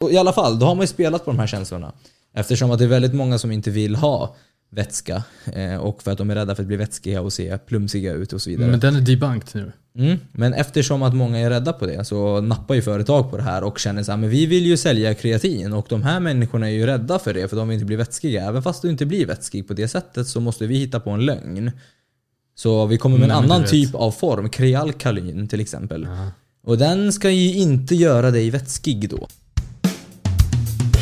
Och I alla fall, då har man ju spelat på de här känslorna. Eftersom att det är väldigt många som inte vill ha vätska eh, och för att de är rädda för att bli vätskiga och se plumsiga ut och så vidare. Men den är debunked nu. Mm. Men eftersom att många är rädda på det så nappar ju företag på det här och känner så här, men vi vill ju sälja kreatin och de här människorna är ju rädda för det för de vill inte bli vätskiga. Även fast du inte blir vätskig på det sättet så måste vi hitta på en lögn. Så vi kommer med en Nej, men du annan typ av form, krealkalyn till exempel. Och den ska ju inte göra dig vätskig då.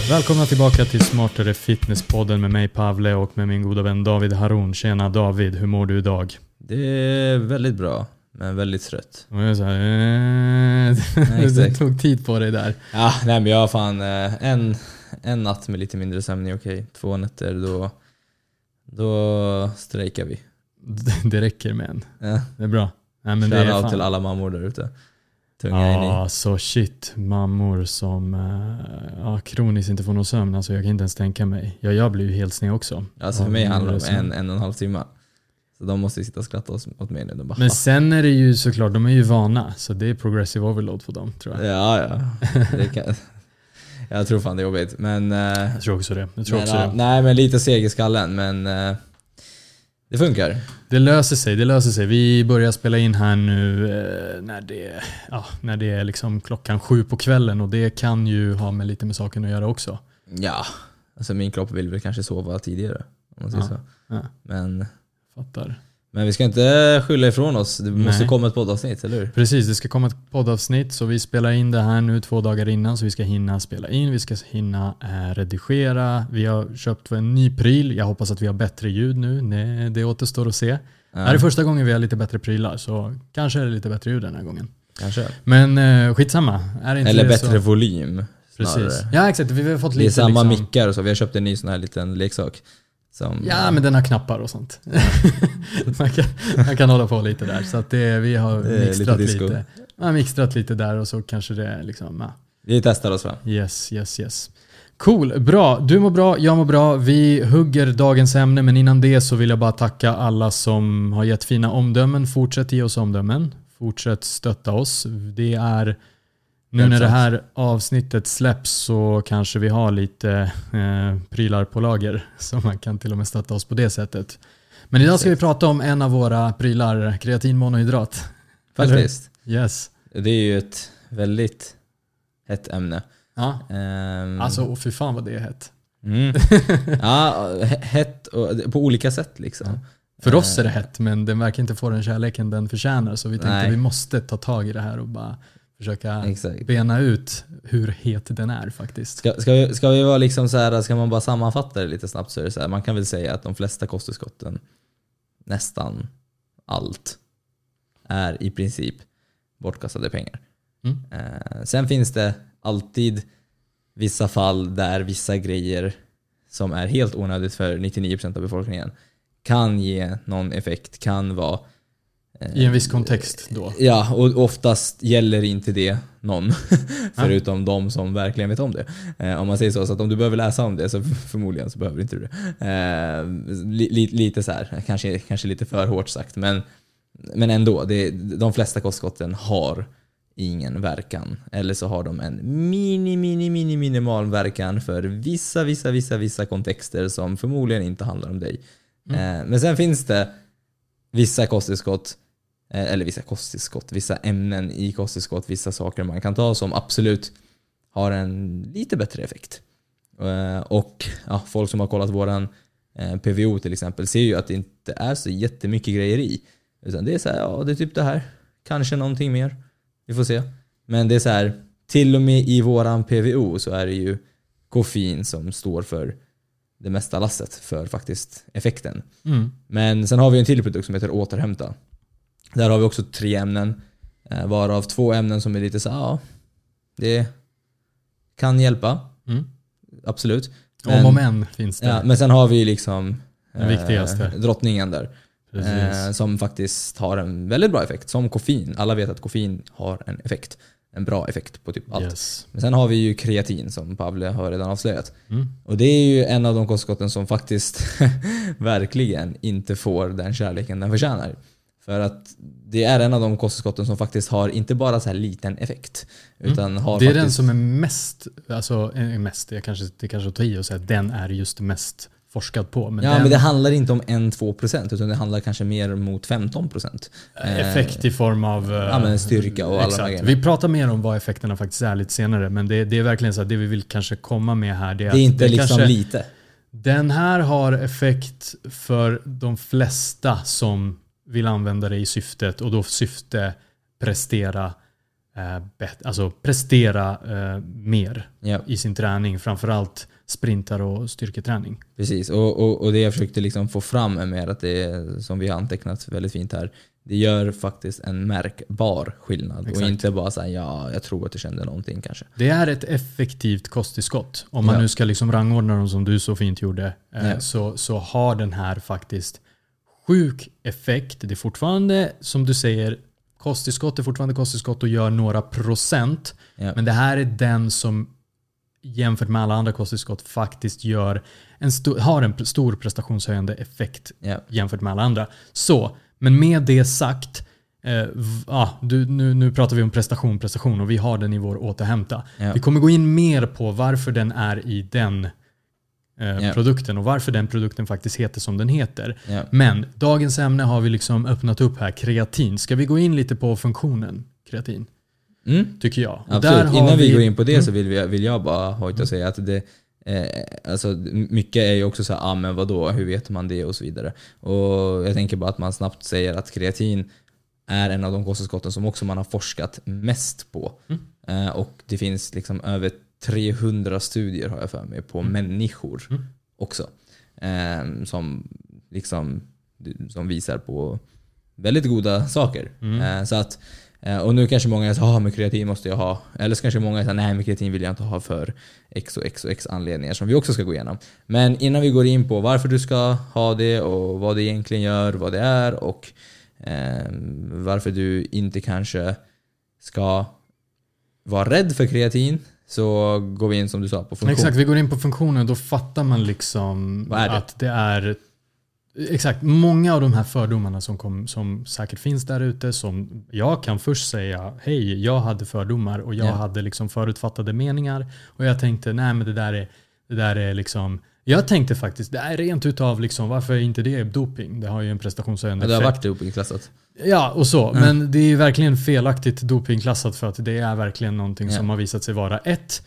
Välkomna tillbaka till Smartare Fitnesspodden med mig Pavle och med min goda vän David Haron. Tjena David, hur mår du idag? Det är väldigt bra, men väldigt trött. Och jag så här, eh, det exakt. tog tid på dig där. Ja, nej men jag har fan eh, en, en natt med lite mindre sömn är okej. Två nätter då, då strejkar vi. Det räcker med en. Ja. Det är bra. Nej, men det är fan. till alla mammor där ute. Tunga Ja, ni. så shit. Mammor som eh, ja, kroniskt inte får någon sömn. Alltså jag kan inte ens tänka mig. Ja, jag blir ju helt sned också. Alltså för mig handlar det om en, en och en halv timme. Så de måste ju sitta och skratta åt mig nu. De bara, Men sen är det ju såklart, de är ju vana. Så det är progressive overload på dem tror jag. Ja, ja. Kan, jag tror fan det är jobbigt. Men, eh, Jag tror också det. Jag tror men, också ja, det. nej, men lite seg i skallen. Men eh, det funkar. Det löser sig, det löser sig. Vi börjar spela in här nu eh, när det, ja, när det är liksom klockan sju på kvällen och det kan ju ha med lite med saken att göra också. Ja, alltså min kropp vill väl kanske sova tidigare. Om man säger Ja. så. Ja, Men, fattar. Men vi ska inte skylla ifrån oss. Det måste Nej. komma ett poddavsnitt, eller hur? Precis, det ska komma ett poddavsnitt så vi spelar in det här nu två dagar innan så vi ska hinna spela in, vi ska hinna eh, redigera. Vi har köpt en ny pryl, jag hoppas att vi har bättre ljud nu. Det, det återstår att se. Det här är första gången vi har lite bättre prylar så kanske är det lite bättre ljud den här gången. Kanske. Men eh, skitsamma. Är inte Eller det bättre så... volym. Precis. snarare. Ja exakt, vi har fått Det är lite samma liksom... mickar och så. Vi har köpt en ny sån här liten leksak. Som, Ja men den har knappar och sånt. man, kan, man kan hålla på lite där. Så att det, vi har lite mixtrat disco. lite. Man mixtrat lite där och så kanske det är liksom, ja. Vi testar oss fram. Yes, yes, yes. Cool, bra. Du mår bra, jag mår bra. Vi hugger dagens ämne men innan det så vill jag bara tacka alla som har gett fina omdömen. Fortsätt ge oss omdömen. Fortsätt stötta oss. Det är nu när det här avsnittet släpps så kanske vi har lite eh, prylar på lager så man kan till och med stötta oss på det sättet. Men idag ska vi prata om en av våra prylar, kreatinmonohydrat. Faktiskt. Yes. Det är ju ett väldigt hett ämne. Ja. Ehm, Alltså, oh, fy fan vad det är hett. mm. Ja, he- hett och, på olika sätt liksom. För oss är det hett, men den verkar inte få den kärleken den förtjänar. Så vi tänkte Nej. att vi måste ta tag i det här och bara försöka Exakt. bena ut hur het den är faktiskt. Ska, ska, vi, ska vi vara liksom så här, ska man bara sammanfatta det lite snabbt så är det så här, man kan väl säga att de flesta kosttillskotten, nästan allt, är i princip bortkastade pengar. Mm. Eh, sen finns det alltid vissa fall där vissa grejer som är helt onödigt för 99% av befolkningen kan ge någon effekt, kan vara I en viss kontext då. Ja, och oftast gäller inte det någon. Förutom de som verkligen vet om det. Eh, om man säger så. Så att om du behöver läsa om det så förmodligen så behöver inte du det. Eh, li, li, lite så här, kanske, kanske lite för hårt sagt. Men, men ändå, det, de flesta kostskotten har ingen verkan. Eller så har de en mini, mini, mini, minimal verkan för vissa, vissa, vissa, vissa kontexter som förmodligen inte handlar om dig. Eh, men sen finns det vissa kosttillskott eller vissa kosttillskott, vissa ämnen i kosttillskott, vissa saker man kan ta som absolut har en lite bättre effekt. Eh, Och ja, folk som har kollat våran eh, PVO till exempel ser ju att det inte är så jättemycket grejer i. Utan det är så här, ja det är typ det här. Kanske någonting mer. Vi får se. Men det är så här, till och med i våran PVO så är det ju koffein som står för det mesta lasset för faktiskt effekten. Mm. Men sen har vi en till produkt som heter Återhämta. Där har vi också tre ämnen. eh, Varav två ämnen som är lite så ja, det kan hjälpa. Mm. Absolut. Om och men finns det. ja, men sen har vi liksom Den viktigaste. drottningen där. Eh, som faktiskt har en väldigt bra effekt. Som koffein. Alla vet att koffein har en effekt. En bra effekt på typ allt. Yes. Men sen har vi ju kreatin som Pavle har redan avslöjat. Mm. Och det är ju en av de kostskotten som faktiskt verkligen inte får den kärleken den förtjänar. För att det är en av de kosttillskotten som faktiskt har inte bara så här liten effekt. Utan har Mm. Det är den som är mest, alltså är mest, jag kanske, det kanske tar i att säga att den är just mest forskad på. Men Ja den, men det handlar inte om 1-2% utan det handlar kanske mer mot 15%. Eh, effekt i form av... eh, Ja, men styrka och alla de här Exakt. grejerna. Vi pratar mer om vad effekterna faktiskt är lite senare, men det, det är verkligen så att det vi vill kanske komma med här det är, Det är att inte liksom kanske, lite. Den här har effekt för de flesta som vill använda det i syftet och då syfte prestera eh, bet- alltså prestera eh, mer Ja. i sin träning. Framförallt sprintar och styrketräning. Precis, och, och, och det jag försökte liksom få fram är mer att det är, som vi har antecknat väldigt fint här, det gör faktiskt en märkbar skillnad. Exakt. Och inte bara säga ja, jag tror att du kände någonting kanske. Det är ett effektivt kosttillskott. Om man Ja. nu ska liksom rangordna dem som du så fint gjorde, eh, så, så har den här faktiskt sjuk effekt. Det är fortfarande, som du säger, kosttillskott är fortfarande kosttillskott och gör några procent. Ja. Men det här är den som jämfört med alla andra kosttillskott faktiskt gör en har en stor prestationshöjande effekt Ja. jämfört med alla andra. Så, men med det sagt, eh, ja, du, nu, nu pratar vi om prestation, prestation och vi har den i vår återhämta. Ja. Vi kommer gå in mer på varför den är i den eh, Ja. produkten och varför den produkten faktiskt heter som den heter. Ja. Men dagens ämne har vi liksom öppnat upp här, kreatin. Ska vi gå in lite på funktionen kreatin? Mm. Tycker jag. Och Absolut. Innan vi, går in på det Mm. så vill, vi, vill jag bara hojta och säga att det eh, alltså, mycket är ju också så här, ah, men vadå, hur vet man det och så vidare. Och jag tänker bara att man snabbt säger att kreatin är en av de kosttillskotten som också man har forskat mest på. Mm. Eh, och det finns liksom över 300 studier har jag för mig på människor Mm. också. Eh, som, liksom, som visar på väldigt goda saker. Mm. Eh, så att, eh, och nu kanske många säger att men kreatin måste jag ha. Eller så kanske många säger nej men kreatin vill jag inte ha för x och x och x anledningar som vi också ska gå igenom. Men innan vi går in på varför du ska ha det och vad det egentligen gör, vad det är och eh, varför du inte kanske ska vara rädd för kreatin så går vi in som du sa på funktion. Exakt, vi går in på funktionen. Då fattar man liksom det? att det är Exakt, många av de här fördomarna som, kom, som säkert finns där ute som jag kan först säga hej, jag hade fördomar och jag Ja. hade liksom förutfattade meningar och jag tänkte nej men det där är, det där är liksom jag tänkte faktiskt, det är rent utav liksom, varför är inte det doping? Det har ju en prestationshöjande Ja, det har effekt. varit dopingklassat. Ja, och så. Men det är ju verkligen felaktigt dopingklassat för att det är verkligen någonting Ja. som har visat sig vara ett,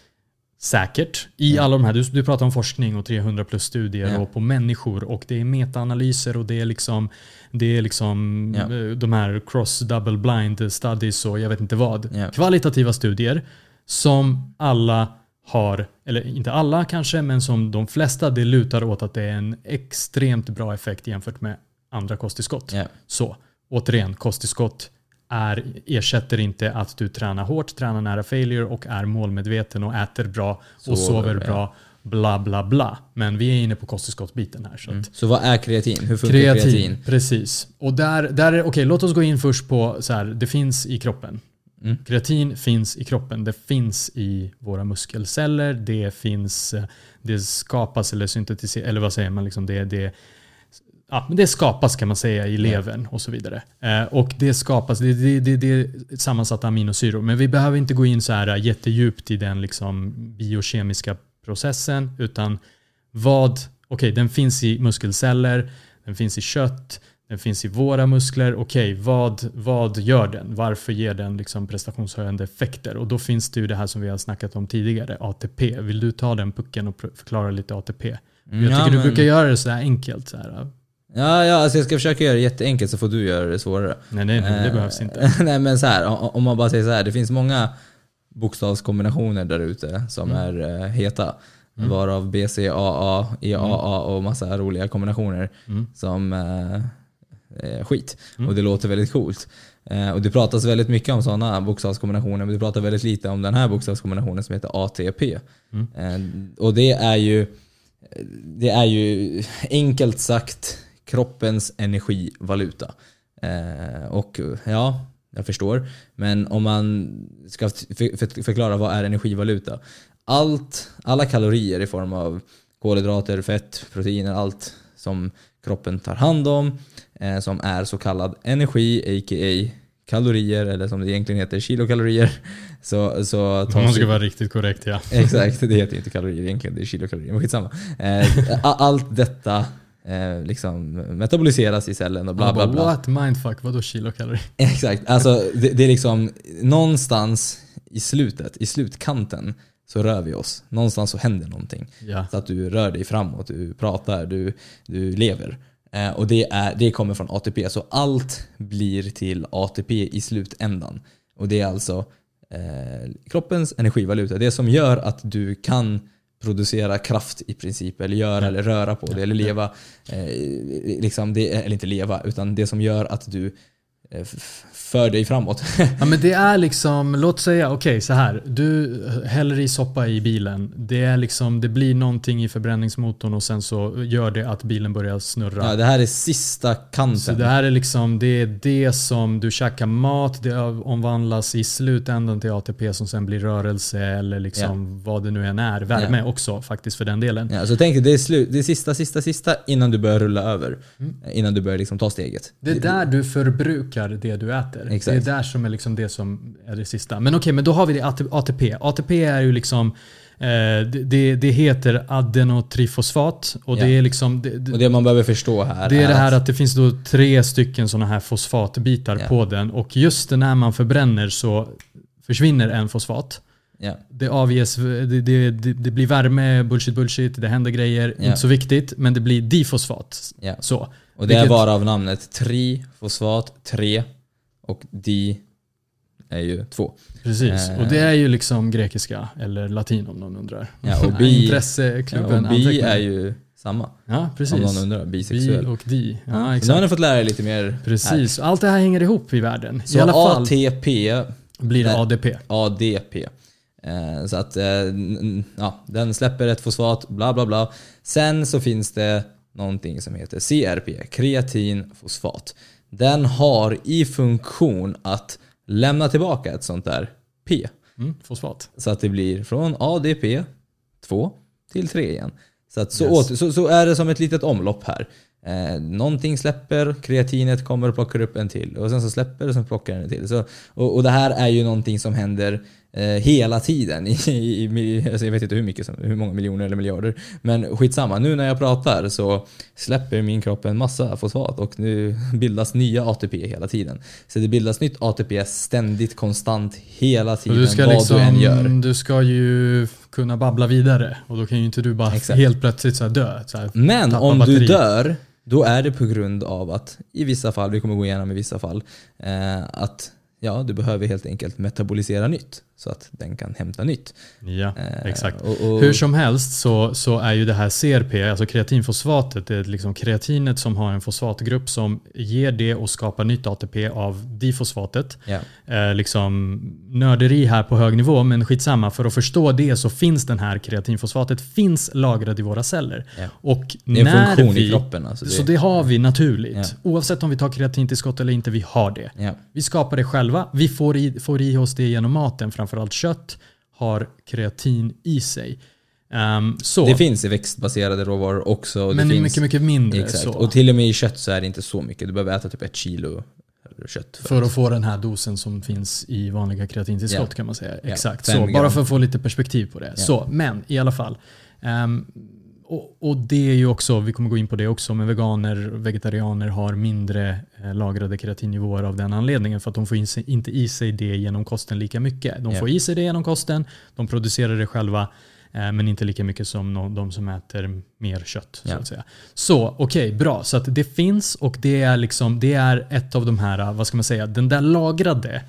säkert i alla de här, du, du pratar om forskning och 300 plus studier Ja. och på människor och det är metaanalyser och det är liksom det är liksom eh, de här cross double blind studies och jag vet inte vad. Kvalitativa studier som alla har, eller inte alla kanske, men som de flesta, det lutar åt att det är en extremt bra effekt jämfört med andra kosttillskott. Så återigen, kosttillskott är, ersätter inte att du tränar hårt, tränar nära failure och är målmedveten och äter bra och Sover, ja. bra. Bla bla bla. Men vi är inne på kosttillskottsbiten här. Så att Så vad är kreatin? Hur funkar kreatin? kreatin, precis. Och där, där är- okej, låt oss gå in först på så här, det finns i kroppen. Mm. Kreatin finns i kroppen. Det finns i våra muskelceller. Det finns, eh, det skapas eller syntetiseras, eller vad säger man, liksom det, det, ja, men det skapas kan man säga i levern och så vidare. Eh, och det skapas, det, det, det, det är sammansatta aminosyror. Men vi behöver inte gå in så här jättedjupt i den liksom biokemiska processen, utan vad, okej, den finns i muskelceller, den finns i kött, den finns i våra muskler. Okej, vad, vad gör den? Varför ger den liksom prestationshöjande effekter? Och då finns det ju det här som vi har snackat om tidigare, ATP. Vill du ta den pucken och förklara lite ATP? Jag tycker Ja, du men- brukar göra det så här enkelt. Så här. Ja, ja alltså jag ska försöka göra det jätteenkelt så får du göra det svårare. Nej, nej, nej det Eh, behövs inte. Nej men så här, om man bara säger så här, det finns många bokstavskombinationer där ute som Mm. är eh, heta. Varav BCAA, EAA och massa roliga kombinationer Mm. som eh, är skit. Mm. Och det låter väldigt coolt. Eh, och det pratas väldigt mycket om sådana bokstavskombinationer men det pratar väldigt lite om den här bokstavskombinationen som heter ATP. Mm. Eh, och det är ju det är ju enkelt sagt kroppens energivaluta. Eh, och ja, jag förstår. Men om man ska för, för, förklara vad är energivaluta. Allt, alla kalorier i form av kolhydrater, fett, proteiner, allt som kroppen tar hand om, eh, som är så kallad energi, a.k.a. kalorier, eller som det egentligen heter, kilokalorier. Så, så Om man ska vara riktigt korrekt ja. Exakt, det heter ju inte kalorier egentligen, det är kilokalorier. Men skitsamma. Eh, allt detta eh, liksom metaboliseras i cellen och bla bla bla. What mindfuck, vadå kilokalorier? Exakt, alltså det, det är liksom någonstans i slutet, i slutkanten så rör vi oss. Någonstans så händer någonting. Ja. Så att du rör dig framåt, du pratar, du, du lever. Eh, och det, är, det kommer från ATP. Så allt blir till ATP i slutändan. Och det är alltså eh, kroppens energivaluta. Det som gör att du kan producera kraft i princip, eller göra eller röra på det, eller leva. Eh, liksom det, eller inte leva, utan det som gör att du för dig framåt. Ja men det är liksom, låt säga, okej så här. Du häller i soppa i bilen. Det är liksom, det blir någonting i förbränningsmotorn och sen så gör det att bilen börjar snurra. ja, det här är sista kanten. Så det här är liksom, det är det som du käkar mat, det omvandlas i slutändan till ATP som sen blir rörelse eller liksom vad det nu än är. Värme också faktiskt för den delen. Ja, så tänk dig, det är, slut, det är sista, sista, sista innan du börjar rulla över. Mm. Innan du börjar liksom ta steget. Det är där du förbrukar det du äter. Exakt. Det är där som är liksom det som är det sista. Men okej, men då har vi det AT- ATP. ATP är ju liksom eh, det, det, heter adenotrifosfat och Ja. det är liksom det, det, Och det man behöver förstå här det är det här att det finns då tre stycken sådana här fosfatbitar Ja. på den och just när man förbränner så försvinner en fosfat. Ja, Det avges, det, det, det, blir värme, bullshit bullshit, det händer grejer. Inte så viktigt, men det blir difosfat. Så. Och det är Vilket- bara av namnet trifosfat, 3 och di är ju 2. Precis, och det är ju liksom grekiska eller latin om någon undrar. Ja, och bi- Ja, och bi är ju samma. Ja, precis. Om någon undrar, Bi bisexuell. och di. Ja, Så nu har exakt. ni fått lära er lite mer här. Precis, allt det här hänger ihop i världen. Så I alla fall ATP, blir det. ADP. ADP. Eh, Så att eh, ja, den släpper ett fosfat, bla bla bla. Sen så finns det någonting som heter CRP, kreatinfosfat. Den har i funktion att lämna tillbaka ett sånt där P. Mm, fosfat. Så att det blir från ADP 2 till 3 igen. Så, att så, Yes. åter, så, så är det som ett litet omlopp här. Eh, någonting släpper, kreatinet kommer och plockar upp en till. Och sen så släpper det och sen plockar den en till. Så, och, och det här är ju någonting som händer hela tiden. I, i, alltså jag vet inte hur, mycket, hur många miljoner eller miljarder. Men skitsamma, nu när jag pratar så släpper min kropp en massa fosfat och nu bildas nya ATP hela tiden. Så det bildas nytt ATP ständigt, konstant, hela Och tiden, du ska, vad liksom, du än gör. du ska ju kunna babbla vidare och då kan ju inte du bara Exakt. helt plötsligt så dö. Så Men om batteri. du dör, då är det på grund av att i vissa fall, vi kommer gå igenom i vissa fall, eh, att ja, du behöver helt enkelt metabolisera nytt så att den kan hämta nytt. Ja, Eh, exakt. Och, och, Hur som helst så, så är ju det här CRP, alltså kreatinfosfatet, det är liksom kreatinet som har en fosfatgrupp som ger det och skapar nytt ATP av difosfatet. ja, Eh, liksom nörderi här på hög nivå, men skitsamma. För att förstå det så finns den här kreatinfosfatet finns lagrad i våra celler. Ja. Och det är en funktion vi, i kroppen. Alltså det, Så det har vi naturligt. Ja. Oavsett om vi tar kreatintillskott eller inte, vi har det. Vi skapar det själva. Vi får i, får i oss det genom maten. Framförallt kött har kreatin i sig. Så. det finns i växtbaserade råvaror också. men det finns, mycket, mycket mindre. Exakt. Så. Och till och med i kött så är det inte så mycket. Du behöver äta typ ett kilo kött. För. För att få den här dosen som finns i vanliga kreatintillskott Ja. kan man säga. Ja, Exakt. fem så, gram. bara för att få lite perspektiv på det. Ja. Så, men i alla fall. Ehm, och, och det är ju också, vi kommer gå in på det också, men veganer vegetarianer har mindre eh, lagrade kreatinnivåer av den anledningen för att de får in sig, inte i sig det genom kosten lika mycket. De får i sig det genom kosten, de producerar det själva eh, men inte lika mycket som no- de som äter mer kött. Så att säga. Så okej, bra. Så att det finns och det är, liksom, det är ett av de här, vad ska man säga, den där lagrade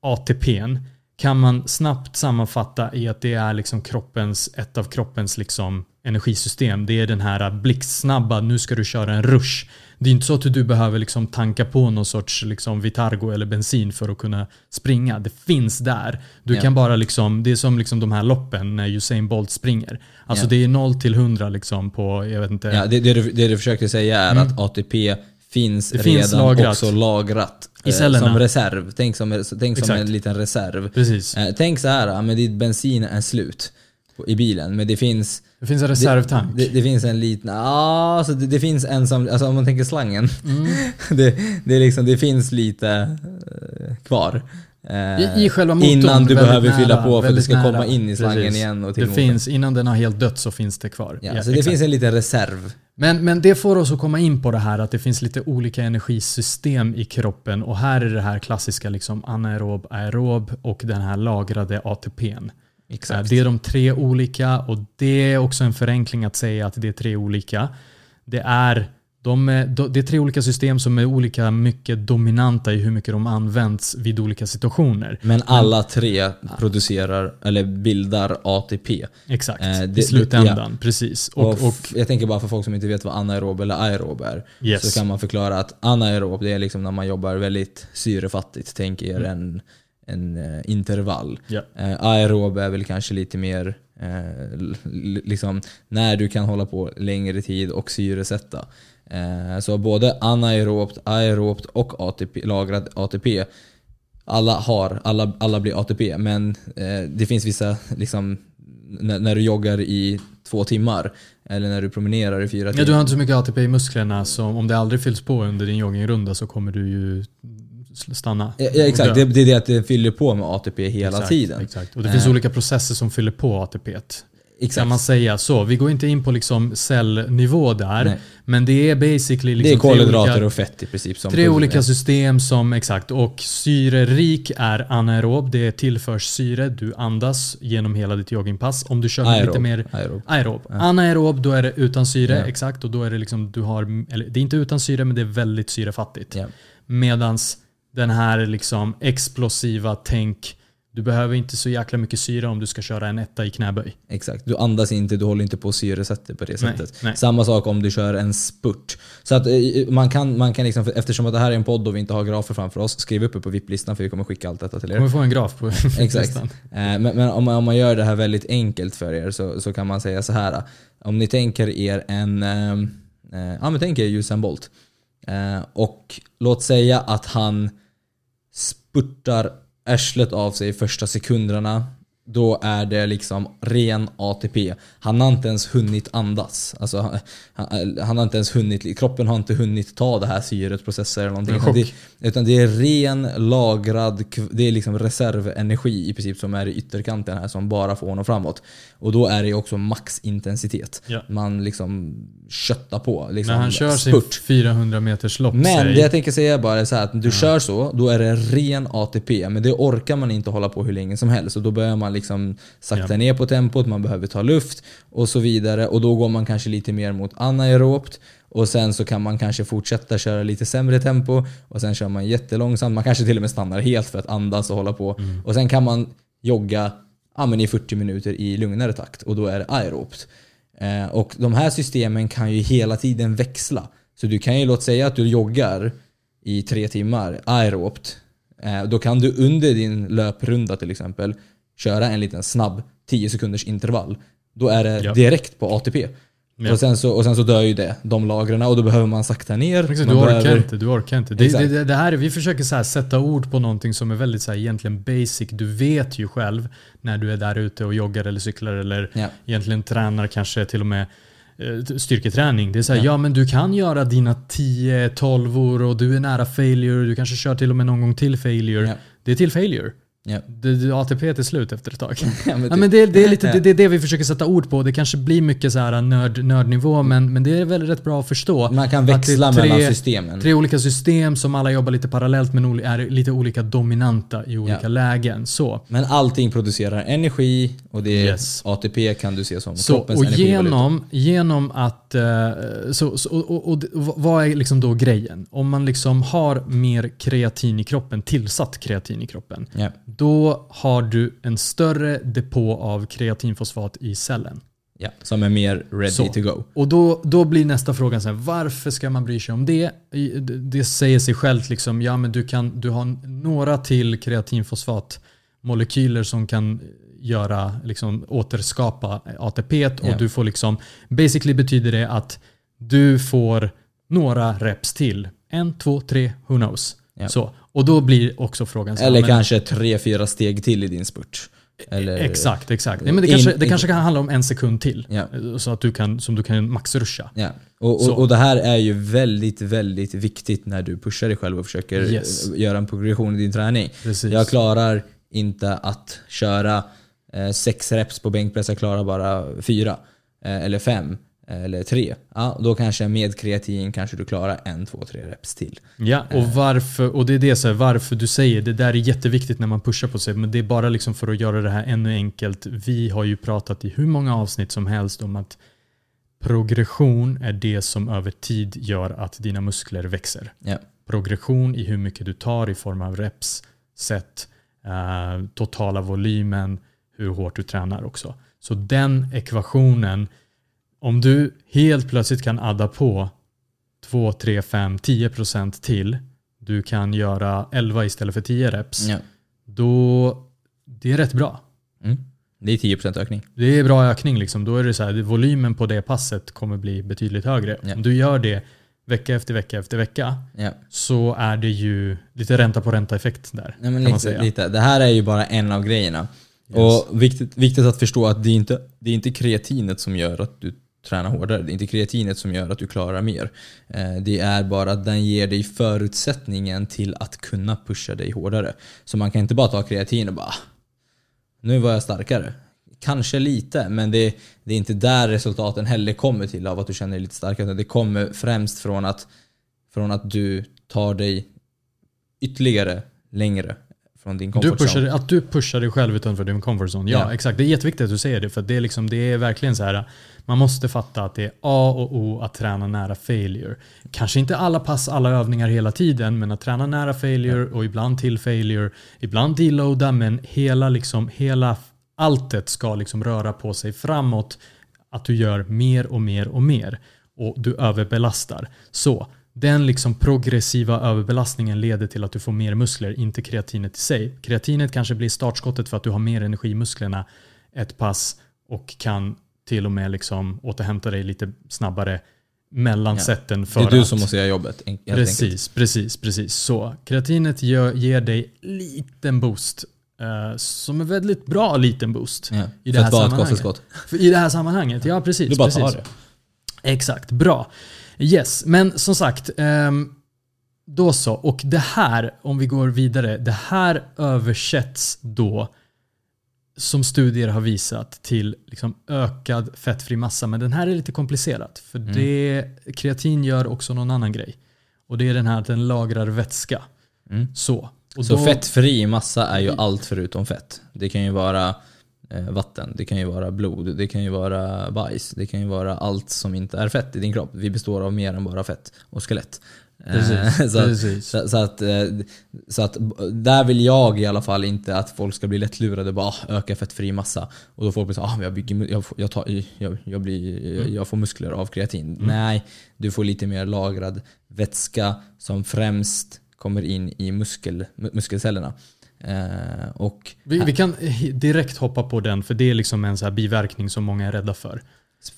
ATPn kan man snabbt sammanfatta i att det är liksom kroppens, ett av kroppens liksom energisystem. Det är den här blixtsnabba, nu ska du köra en rush. Det är inte så att du behöver liksom tanka på någon sorts liksom Vitargo eller bensin för att kunna springa. Det finns där. Du Ja. kan bara liksom, det är som liksom de här loppen när Usain Bolt springer. Alltså Ja. det är 0 till 100 liksom på, jag vet inte. Ja, det, det, du, det du försökte säga är att ATP finns Mm. Det redan finns lagrat. också lagrat. I eh, cellerna. Som reserv. Tänk som, tänk som en liten reserv. Precis. Eh, Tänk så här, men ditt bensin är slut. i bilen. Men det finns Det finns en reservtank. det, det finns en liten, ja alltså det, det finns en som, alltså om man tänker slangen. Mm. det, det, är liksom, det finns lite eh, kvar. Eh, I, I själva motorn. Innan du behöver fylla nära, på för att det ska komma nära. in i slangen Precis. igen och till Det motorn. finns, innan den har helt dött så finns det kvar. Ja, Ja, så det exakt. finns en liten reserv. Men, men det får oss att komma in på det här att det finns lite olika energisystem i kroppen och här är det här klassiska liksom anaerob, aerob och den här lagrade ATPn. Exakt. Det är de tre olika och det är också en förenkling att säga att det är tre olika. Det är, de, det är tre olika system som är olika mycket dominanta i hur mycket de används vid olika situationer. Men alla tre producerar, eller bildar ATP. Exakt, Eh, det- i slutändan. Precis. Och, Och, och, jag tänker bara för folk som inte vet vad anaerob eller aerob är. Yes. Så kan man förklara att anaerob det är liksom när man jobbar väldigt syrefattigt. Tänk er en, en eh, intervall. ja. Eh, aerob är väl kanske lite mer eh, liksom när du kan hålla på längre tid och syresätta. Eh, så både anaerobt, aerobt och ATP, lagrad ATP alla har, alla, alla blir ATP men eh, det finns vissa, liksom, när, när du joggar i två timmar eller när du promenerar i fyra Ja, timmar. du har inte så mycket ATP i musklerna så om det aldrig fylls på under din joggingrunda så kommer du ju stanna. Ja, ja, exakt, det, det är det att det fyller på med ATP hela Exakt, tiden. Exakt. Och det finns Eh. olika processer som fyller på ATP. Kan Exakt. man säga så. Vi går inte in på liksom cellnivå där. Nej. Men det är basically liksom det är kolhydrater tre olika, och fett i princip. Som tre olika system som exakt. Och syrerik är anaerob. Det tillförs syre. Du andas genom hela ditt joggingpass. Om du kör Aerob. lite mer Aerob. Aerob. Anaerob, då är det utan syre. Ja. Exakt. Och då är det liksom, du har, eller det är inte utan syre, men det är väldigt syrefattigt. Ja. Medans den här liksom explosiva tänk, du behöver inte så jäkla mycket syre om du ska köra en etta i knäböj. Exakt. Du andas inte, du håller inte på syresätter på det sättet. nej. Samma sak om du kör en spurt. Så att eh, man kan, man kan liksom, eftersom att det här är en podd och vi inte har grafer framför oss, skriv upp det på VIP-listan för vi kommer skicka allt detta till er. kommer få en graf på Exakt. Eh, Men, men om, man, om man gör det här väldigt enkelt för er så, så kan man säga så här. Om ni tänker er en, eh, ja men tänk er Usain Bolt. Eh, och låt säga att han spurtar arslet av sig första sekunderna. Då är det liksom ren ATP. Han har inte ens hunnit andas. Alltså, han, han, har inte ens hunnit, kroppen har inte hunnit ta det här syret, processa eller någonting. Utan det, utan det är ren lagrad, det är liksom reservenergi i princip som är i ytterkanten här som bara får honom framåt. Och då är det också maxintensitet. Ja. Man liksom köttar på. Liksom När han kör sin spurt. 400 meters lopp, Men säg. det jag tänker säga är bara så här att du kör så, då är det ren ATP. Men det orkar man inte hålla på hur länge som helst. Och då börjar man liksom sakta Ja. ner på tempot, man behöver ta luft och så vidare. Och då går man kanske lite mer mot anaerobt. Och sen så kan man kanske fortsätta köra lite sämre tempo. Och sen kör man jättelångsamt. Man kanske till och med stannar helt för att andas och hålla på. Mm. Och sen kan man jogga ja, men i 40 minuter i lugnare takt. Och då är det aerobt. Eh, och de här systemen kan ju hela tiden växla. Så du kan ju låt säga att du joggar i tre timmar aerobt. Eh, då kan du under din löprunda till exempel köra en liten snabb 10 sekunders intervall. Då är det Ja. direkt på ATP. Ja. Och, sen så, och sen så dör ju det, de lagren och då behöver man sakta ner. Exakt, man du orkar behöver, inte, du orkar inte. Det, det, det här, är- vi försöker så sätta ord på någonting som är väldigt så här egentligen basic. Du vet ju själv när du är där ute och joggar eller cyklar eller Ja. egentligen tränar kanske till och med eh, styrketräning. Det är så här, Ja. ja. men du kan göra dina 10-12 år och du är nära failure. Du kanske kör till och med någon gång till failure. Ja. Det är till failure. Ja. Det, det, ATP är till slut efter ett tag. Ja, men Ja, men det, det, är lite, det, det är det vi försöker sätta ord på. Det kanske blir mycket så här nörd, nördnivå, men, men det är väl rätt bra att förstå. Man kan växla tre- mellan systemen. Tre olika system som alla jobbar lite parallellt men är lite olika dominanta i olika Ja. lägen. Så. Men allting producerar energi och det är Yes. ATP kan du se som Så, kroppens och genom, genom att... eh, så, så, och, och, och vad är liksom då grejen? Om man liksom har mer kreatin i kroppen, tillsatt kreatin i kroppen, Ja. då har du en större depå av kreatinfosfat i cellen. Ja, som är mer ready Så. to go. Och då, då blir nästa fråga så här, varför ska man bry sig om det- Det säger sig självt liksom, ja men du kan, du har några till kreatinfosfatmolekyler som kan göra, liksom återskapa ATP och Ja. du får liksom, basically betyder det att du får några reps till. En, två, tre, who knows. Ja. Så. Och då blir också frågan så Eller men- kanske tre, fyra steg till i din spurt. Eller, Exakt, exakt. Nej, men det In- kanske, det in- kanske kan handla om en sekund till. Ja. Så att du kan, som du kan maxrusha. Ja. Och, och, och det här är ju väldigt, väldigt viktigt när du pushar dig själv och försöker Yes. eh, göra en progression i din träning. Precis. Jag klarar inte att köra sex reps på bänkpress, jag klarar bara fyra. Eh, eller fem. eh, Eller tre. Ja, då kanske med kreatin kanske du klarar en, två, tre reps till. Ja, och varför, och det är det så här, varför du säger, det där är jätteviktigt när man pushar på sig, men det är bara liksom för att göra det här ännu enkelt. Vi har ju pratat i hur många avsnitt som helst om att progression är det som över tid gör att dina muskler växer. Ja. Progression i hur mycket du tar i form av reps, set, eh, totala volymen, hur hårt du tränar också. Så den ekvationen, om du helt plötsligt kan adda på 2, 3, 5, 10% till, du kan göra 11 istället för 10 reps, Ja. då det är rätt bra. Mm. Det är 10% ökning. Det är bra ökning liksom. Då är det så här, volymen på det passet kommer bli betydligt högre. Ja. Om du gör det vecka efter vecka efter vecka Ja. så är det ju lite ränta på ränta effekt där. Men kan man lite, säga. lite. Det här är ju bara en av grejerna. Yes. Och viktigt, viktigt att förstå att det är, inte, det är inte kreatinet som gör att du tränar hårdare. Det är inte kreatinet som gör att du klarar mer. Eh, det är bara att den ger dig förutsättningen till att kunna pusha dig hårdare. Så man kan inte bara ta kreatin och bara ah, nu var jag starkare. Kanske lite, men det, det är inte där resultaten heller kommer till av att du känner dig lite starkare. Det kommer främst från att, från att du tar dig ytterligare längre från din Du comfort pushar, zone. att du pushar dig själv utanför din comfort zone. Ja, Ja. exakt. Det är jätteviktigt att du säger det. För det, är liksom, det är verkligen så här. Man måste fatta att det är A och O att träna nära failure. Kanske inte alla pass, alla övningar hela tiden, men att träna nära failure och ibland till failure. Ibland deloada, men hela, liksom, hela alltet ska liksom röra på sig framåt. Att du gör mer och mer och mer. Och du överbelastar. Så den liksom progressiva överbelastningen leder till att du får mer muskler, inte kreatinet i sig. Kreatinet kanske blir startskottet för att du har mer energi i musklerna ett pass och kan till och med liksom återhämta dig lite snabbare mellan Ja. Det är du att... som måste göra jobbet. helt enkelt. Precis, precis, precis. Så kreatinet gör, ger dig liten boost. eh, som en väldigt bra liten boost. Ja. I det här sammanhanget. I det här sammanhanget, ja precis. Du bara precis. tar det. Exakt, bra. Yes, men som sagt. ehm, då så. Och det här, om vi går vidare. Det här översätts då som studier har visat till liksom ökad fettfri massa. Men den här är lite komplicerad. För Mm. det, kreatin gör också någon annan grej. Och det är den här att den lagrar vätska. Mm. Så. Och Så då- fettfri massa är ju allt förutom fett. Det kan ju vara vatten, det kan ju vara blod, det kan ju vara bajs, det kan ju vara allt som inte är fett i din kropp. Vi består av mer än bara fett och skelett. Eh, Precis, så, att-. Så, så, att, eh, så att där vill jag i alla fall inte att folk ska bli lättlurade bara ah, öka fettfri massa. Och då folk blir så ah, jag, bygger, jag, jag, tar, jag, jag, blir, jag, jag får muskler av kreatin. Nej, du får lite mer lagrad vätska som främst kommer in i muskel, mu- muskelcellerna. Eh, och Vi, vi kan direkt hoppa på den, för det är liksom en så här biverkning som många är rädda för.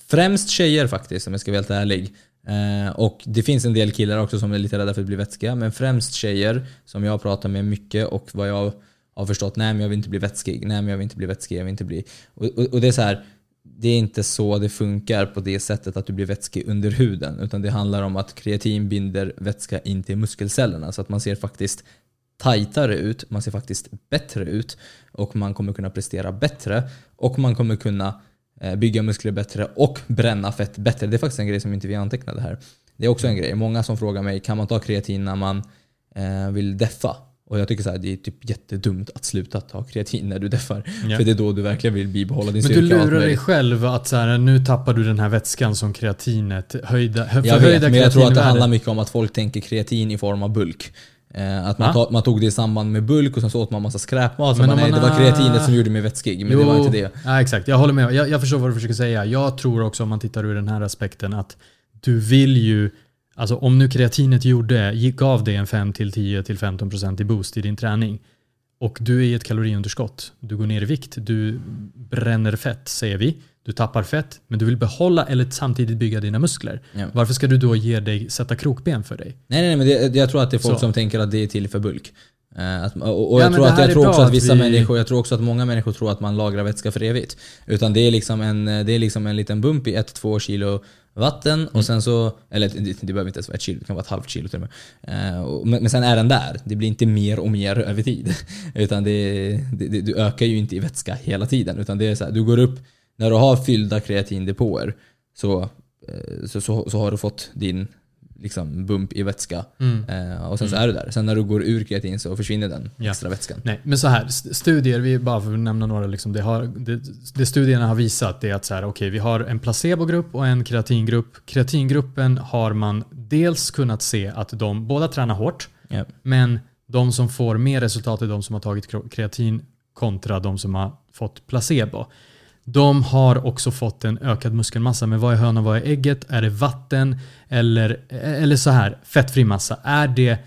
Främst tjejer faktiskt om jag ska vara helt ärlig. Eh, och det finns en del killar också som är lite rädda för att bli vätskiga. Men främst tjejer som jag pratar med mycket och vad jag har förstått, nej men jag vill inte bli vätskig, nej men jag vill inte bli vätskig, jag vill inte bli... Och, och, och det är så här, det är inte så det funkar på det sättet att du blir vätskig under huden. Utan det handlar om att kreatin binder vätska in till muskelcellerna så att man ser faktiskt tajtare ut, man ser faktiskt bättre ut och man kommer kunna prestera bättre och man kommer kunna eh, bygga muskler bättre och bränna fett bättre. Det är faktiskt en grej som inte vi antecknade här. Det är också en grej. Många som frågar mig, kan man ta kreatin när man eh, vill deffa? Och jag tycker så här, det är typ jättedumt att sluta ta kreatin när du deffar. Ja. För det är då du verkligen vill bibehålla din Men du styrka. och allt lurar dig själv att så här, nu tappar du den här vätskan som kreatinet, höjda, hö- Jag förhöjda vet, men jag tror att det handlar mycket om att folk tänker kreatin i form av bulk. Eh, att man, ta, man tog det i samband med bulk och sen så åt man massa skräpmat. Men om nej, man det var kreatinet som gjorde mig vätskig. Men det var inte det. Ja, exakt, jag håller med. Jag, jag förstår vad du försöker säga. Jag tror också om man tittar ur den här aspekten att du vill ju Alltså om nu kreatinet gjorde, gav dig en 5 till 10 till 15% i boost i din träning och du är i ett kaloriunderskott, du går ner i vikt, du bränner fett säger vi, du tappar fett men du vill behålla eller samtidigt bygga dina muskler. Ja. Varför ska du då ge dig, sätta krokben för dig? Nej, nej, nej men det, jag tror att det är folk Så. som tänker att det är till för bulk. Eh, Att, och och Ja, jag tror, att, jag också att vissa vi- människor, jag tror också att många människor tror att man lagrar vätska för evigt. Utan det är liksom en, det är liksom en liten bump i 1-2 kilo vatten Mm. och sen så, eller det, det behöver inte ens vara ett kilo, det kan vara ett halvt kilo till och med. Eh, och- Men, men sen är den där, det blir inte mer och mer över tid. Utan det, det, det, du ökar ju inte i vätska hela tiden. Utan det är så här, du går upp, när du har fyllda kreatindepåer så, eh, så, så, så har du fått din liksom, bump i vätska. Mm. Eh, och sen så är du där. Sen när du går ur kreatin så försvinner den Ja. extra vätskan. Nej, men så här, st- studier, vi bara för att nämna några, liksom, det, har, det, det studierna har visat är att så här, okay, vi har en placebogrupp och en kreatingrupp. Kreatingruppen har man dels kunnat se att de båda tränar hårt, Ja. men de som får mer resultat är de som har tagit kreatin kontra de som har fått placebo. De har också fått en ökad muskelmassa. Men vad är hönan, vad är ägget? Är det vatten? Eller, eller så här, fettfri massa. Är det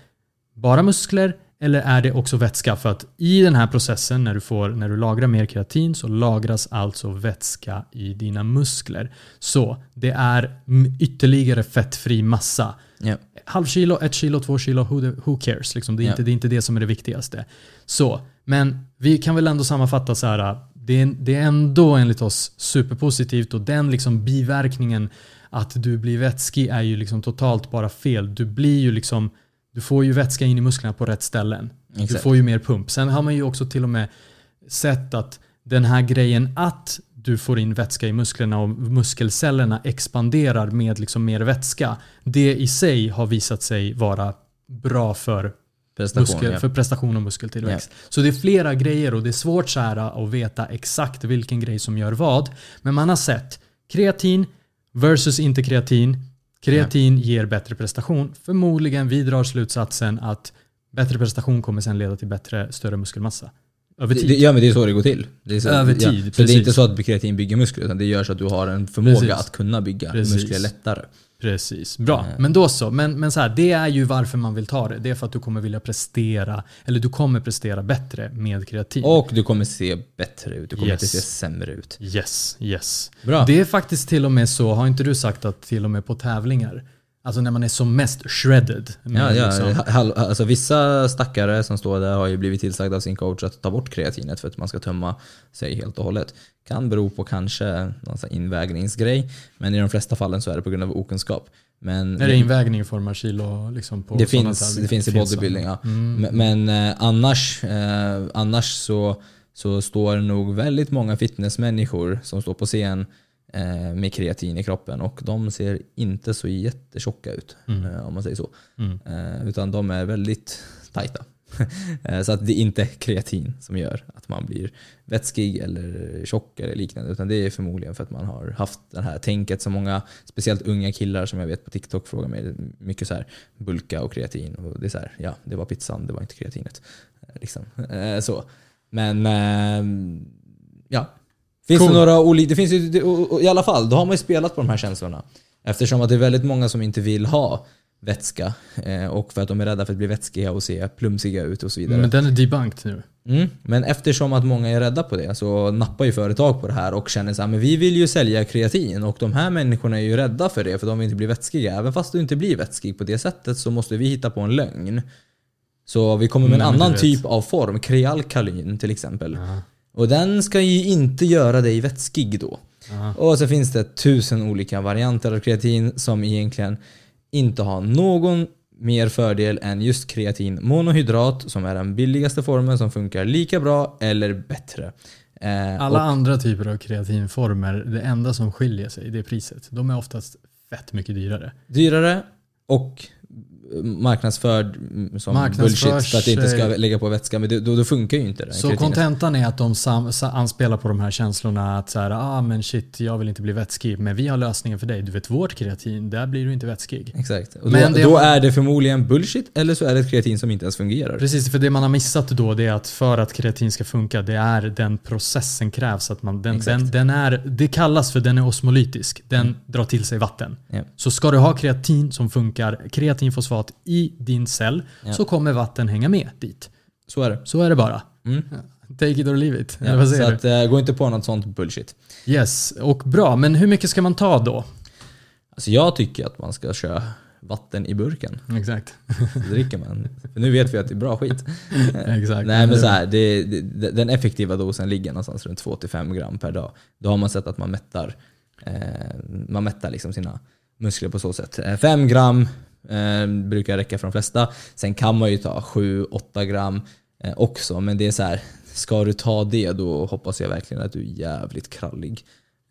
bara muskler eller är det också vätska? För att i den här processen när du, får, när du lagrar mer kreatin så lagras alltså vätska i dina muskler. Så det är ytterligare fettfri massa. Ja. Halv kilo, ett kilo, två kilo, who, who cares? Liksom, det, är Ja. inte, det är inte det som är det viktigaste. Så, men vi kan väl ändå sammanfatta så här. Det är, det är ändå enligt oss superpositivt och den liksom biverkningen att du blir vätskig är ju liksom totalt bara fel. Du blir ju liksom, du får ju vätska in i musklerna på rätt ställen. Du Exakt. får ju mer pump. Sen har man ju också till och med sett att den här grejen att du får in vätska i musklerna och muskelcellerna expanderar med liksom mer vätska. Det i sig har visat sig vara bra för, Prestation, muskel, ja. för prestation och muskeltillväxt. Så det är flera grejer och det är svårt så här att veta exakt vilken grej som gör vad. Men man har sett kreatin versus inte kreatin. Kreatin ger bättre prestation. Förmodligen vi drar slutsatsen att bättre prestation kommer sen leda till bättre, större muskelmassa. Över Det, tid. det, ja men det är så det går till. Det är så, Över ja. tid, Så det precis. är inte så att kreatin bygger muskler utan det gör så att du har en förmåga Precis. att kunna bygga Precis. muskler lättare. Precis, bra. Eh. Men då så. Men, men så här, det är ju varför man vill ta det. Det är för att du kommer vilja prestera, eller du kommer prestera bättre med kreatin. Och du kommer se bättre ut, du kommer Yes. inte se sämre ut. Yes, yes. Bra. Det är faktiskt till och med så, har inte du sagt att till och med på tävlingar, alltså när man är som mest shredded. Ja, ja, liksom- alltså vissa stackare som står där har ju blivit tillsagda av sin coach att ta bort kreatinet för att man ska tömma sig helt och hållet. Kan bero på kanske någon invägningsgrej, men i de flesta fallen så är det på grund av okunskap. Men Är det invägning i form av kilo? Liksom på det, finns, det finns i bodybuilding, ja. Mm. Men, men eh, annars, eh, annars så, så står nog väldigt många fitnessmänniskor som står på scen med kreatin i kroppen och de ser inte så jättetjocka ut, Mm. eh, om man säger så. Mm. Eh, utan de är väldigt tajta. Eh, så att det är inte kreatin som gör att man blir vätskig eller tjock eller liknande. Utan det är förmodligen för att man har haft det här tänket som många, speciellt unga killar som jag vet på TikTok frågar mig mycket så här bulka och kreatin. Och det är så här, ja det var pizzan, det var inte kreatinet. Eh, Liksom. Eh, så. Men ja. Finns Cool. det några olika, det finns ju, i alla fall, då har man ju spelat på de här känslorna. Eftersom att det är väldigt många som inte vill ha vätska eh, och för att de är rädda för att bli vätskiga och se plumsiga ut och så vidare. Men den är debunked nu. Mm. Men eftersom att många är rädda på det så nappar ju företag på det här och känner så här, men vi vill ju sälja kreatin och de här människorna är ju rädda för det för de vill inte bli vätskiga. Även fast du inte blir vätskig på det sättet så måste vi hitta på en lögn. Så vi kommer med en du annan typ av form, krealkalyn till exempel. Ja. Och den ska ju inte göra dig vätskig då. Ja. Och så finns det tusen olika varianter av kreatin som egentligen inte har någon mer fördel än just kreatin monohydrat som är den billigaste formen som funkar lika bra eller bättre. Eh, Alla andra typer av kreatinformer, det enda som skiljer sig det är priset. De är oftast fett mycket dyrare. dyrare och marknadsförd mm, som Marknadsförs bullshit för att det inte ska sig- lägga på vätska. Men det, då, då funkar ju inte det. Så kontentan är att de sam, sa, anspelar på de här känslorna att så här, ah men shit, jag vill inte bli vätskig, men vi har lösningen för dig. Du vet vårt kreatin, där blir du inte vätskig. Exakt. Och Men då, det då är det förmodligen bullshit eller så är det ett kreatin som inte ens fungerar. Precis, för det man har missat då det är att för att kreatin ska funka, det är den processen krävs. Att man, den, den, den är, det kallas för den är osmolytisk. Den drar till sig vatten. Ja. Så ska du ha kreatin som funkar, kreatinfosfat i din cell, Ja. så kommer vatten hänga med dit. Så är det. Så är det bara. Mm. Take it or leave it. Ja, så att, eh, gå inte på något sånt bullshit. Yes, och bra. Men hur mycket ska man ta då? Alltså jag tycker att man ska köra vatten i burken. Exakt. Så dricker man. För nu vet vi att det är bra skit. Exakt. Nej men så här, det, det, den effektiva dosen ligger någonstans runt 2-5 gram per dag. Då har man sett att man mättar, eh, man mättar liksom sina muskler på så sätt. 5 gram eh, brukar räcka för de flesta. Sen kan man ju ta 7-8 gram eh, också. Men det är så här, ska du ta det då hoppas jag verkligen att du är jävligt krallig.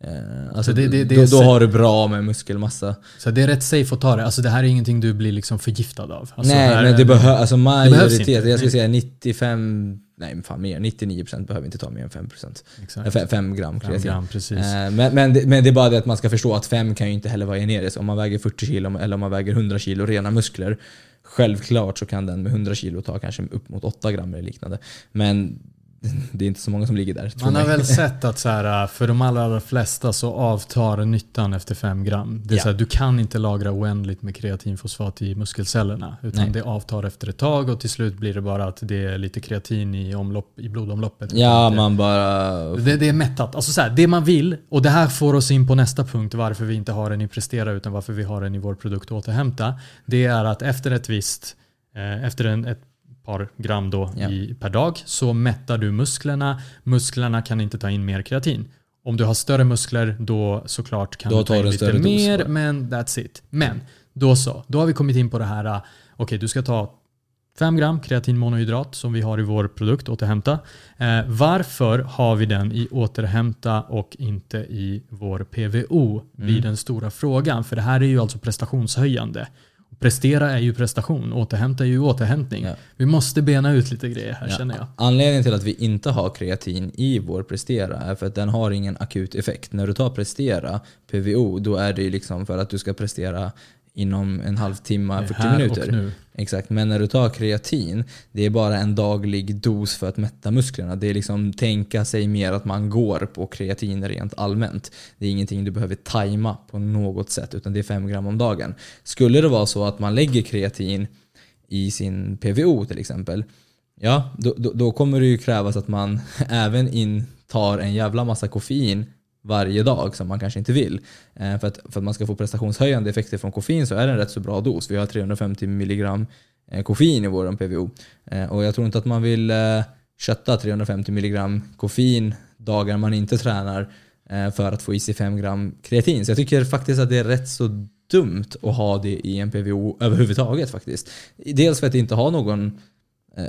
Eh, alltså det- det- det då, då har du bra med muskelmassa. Så det är rätt safe att ta det. Alltså det här är ingenting du blir liksom förgiftad av. Alltså nej, här men det behövs, alltså majoritet, inte. jag skulle säga 95, nej fan mer, 99% behöver inte ta mer än 5%. Exakt. 5 gram kreatin. gram, precis. Eh, Men, men, det, men det är bara det att man ska förstå att 5 kan ju inte heller vara generiskt. Om man väger 40 kilo eller om man väger 100 kilo rena muskler. Självklart så kan den med 100 kilo ta kanske upp mot 8 gram eller liknande. Men det är inte så många som ligger där. Man har mig. väl sett att så här, för de allra, allra flesta så avtar nyttan efter 5 gram. Det är Ja. så här, du kan inte lagra oändligt med kreatinfosfat i muskelcellerna. Utan Nej. det avtar efter ett tag och till slut blir det bara att det är lite kreatin i, omlopp, i blodomloppet. Ja, det, man bara... det, det är mättat. Alltså så här, det man vill, och det här får oss in på nästa punkt varför vi inte har den i Prestera utan varför vi har den i vår produkt Återhämta. Det är att efter ett visst, eh, efter en, ett par gram då Ja. i, per dag så mättar du musklerna. Musklerna kan inte ta in mer kreatin. Om du har större muskler då såklart kan Då du ta in lite dos, mer va? men that's it. Men då så, då har vi kommit in på det här, eh, okej du ska ta 5 gram kreatinmonohydrat som vi har i vår produkt Återhämta. Eh, varför har vi den i Återhämta och inte i vår PVO? blir Mm. den stora frågan. För det här är ju alltså prestationshöjande. Prestera är ju prestation, återhämta är ju återhämtning. Ja. Vi måste bena ut lite grejer här Ja, känner jag. Anledningen till att vi inte har kreatin i vår Prestera är för att den har ingen akut effekt. När du tar Prestera, PVO, då är det ju liksom för att du ska prestera inom en halvtimme, 40 Här minuter. Exakt, men när du tar kreatin, det är bara en daglig dos för att mätta musklerna. Det är liksom tänka sig mer att man går på kreatin rent allmänt. Det är ingenting du behöver tajma på något sätt, utan det är 5 gram om dagen. Skulle det vara så att man lägger kreatin i sin PVO till exempel, ja, då, då, då kommer det ju krävas att man även intar en jävla massa koffein varje dag som man kanske inte vill. Eh, för, att, för att man ska få prestationshöjande effekter från koffein så är det en rätt så bra dos. Vi har 350 milligram eh, koffein i vår PVO. Eh, och jag tror inte att man vill eh, kötta 350 milligram koffein dagar man inte tränar eh, för att få i sig 5 gram kreatin. Så jag tycker faktiskt att det är rätt så dumt att ha det i en PVO överhuvudtaget faktiskt. Dels för att inte ha någon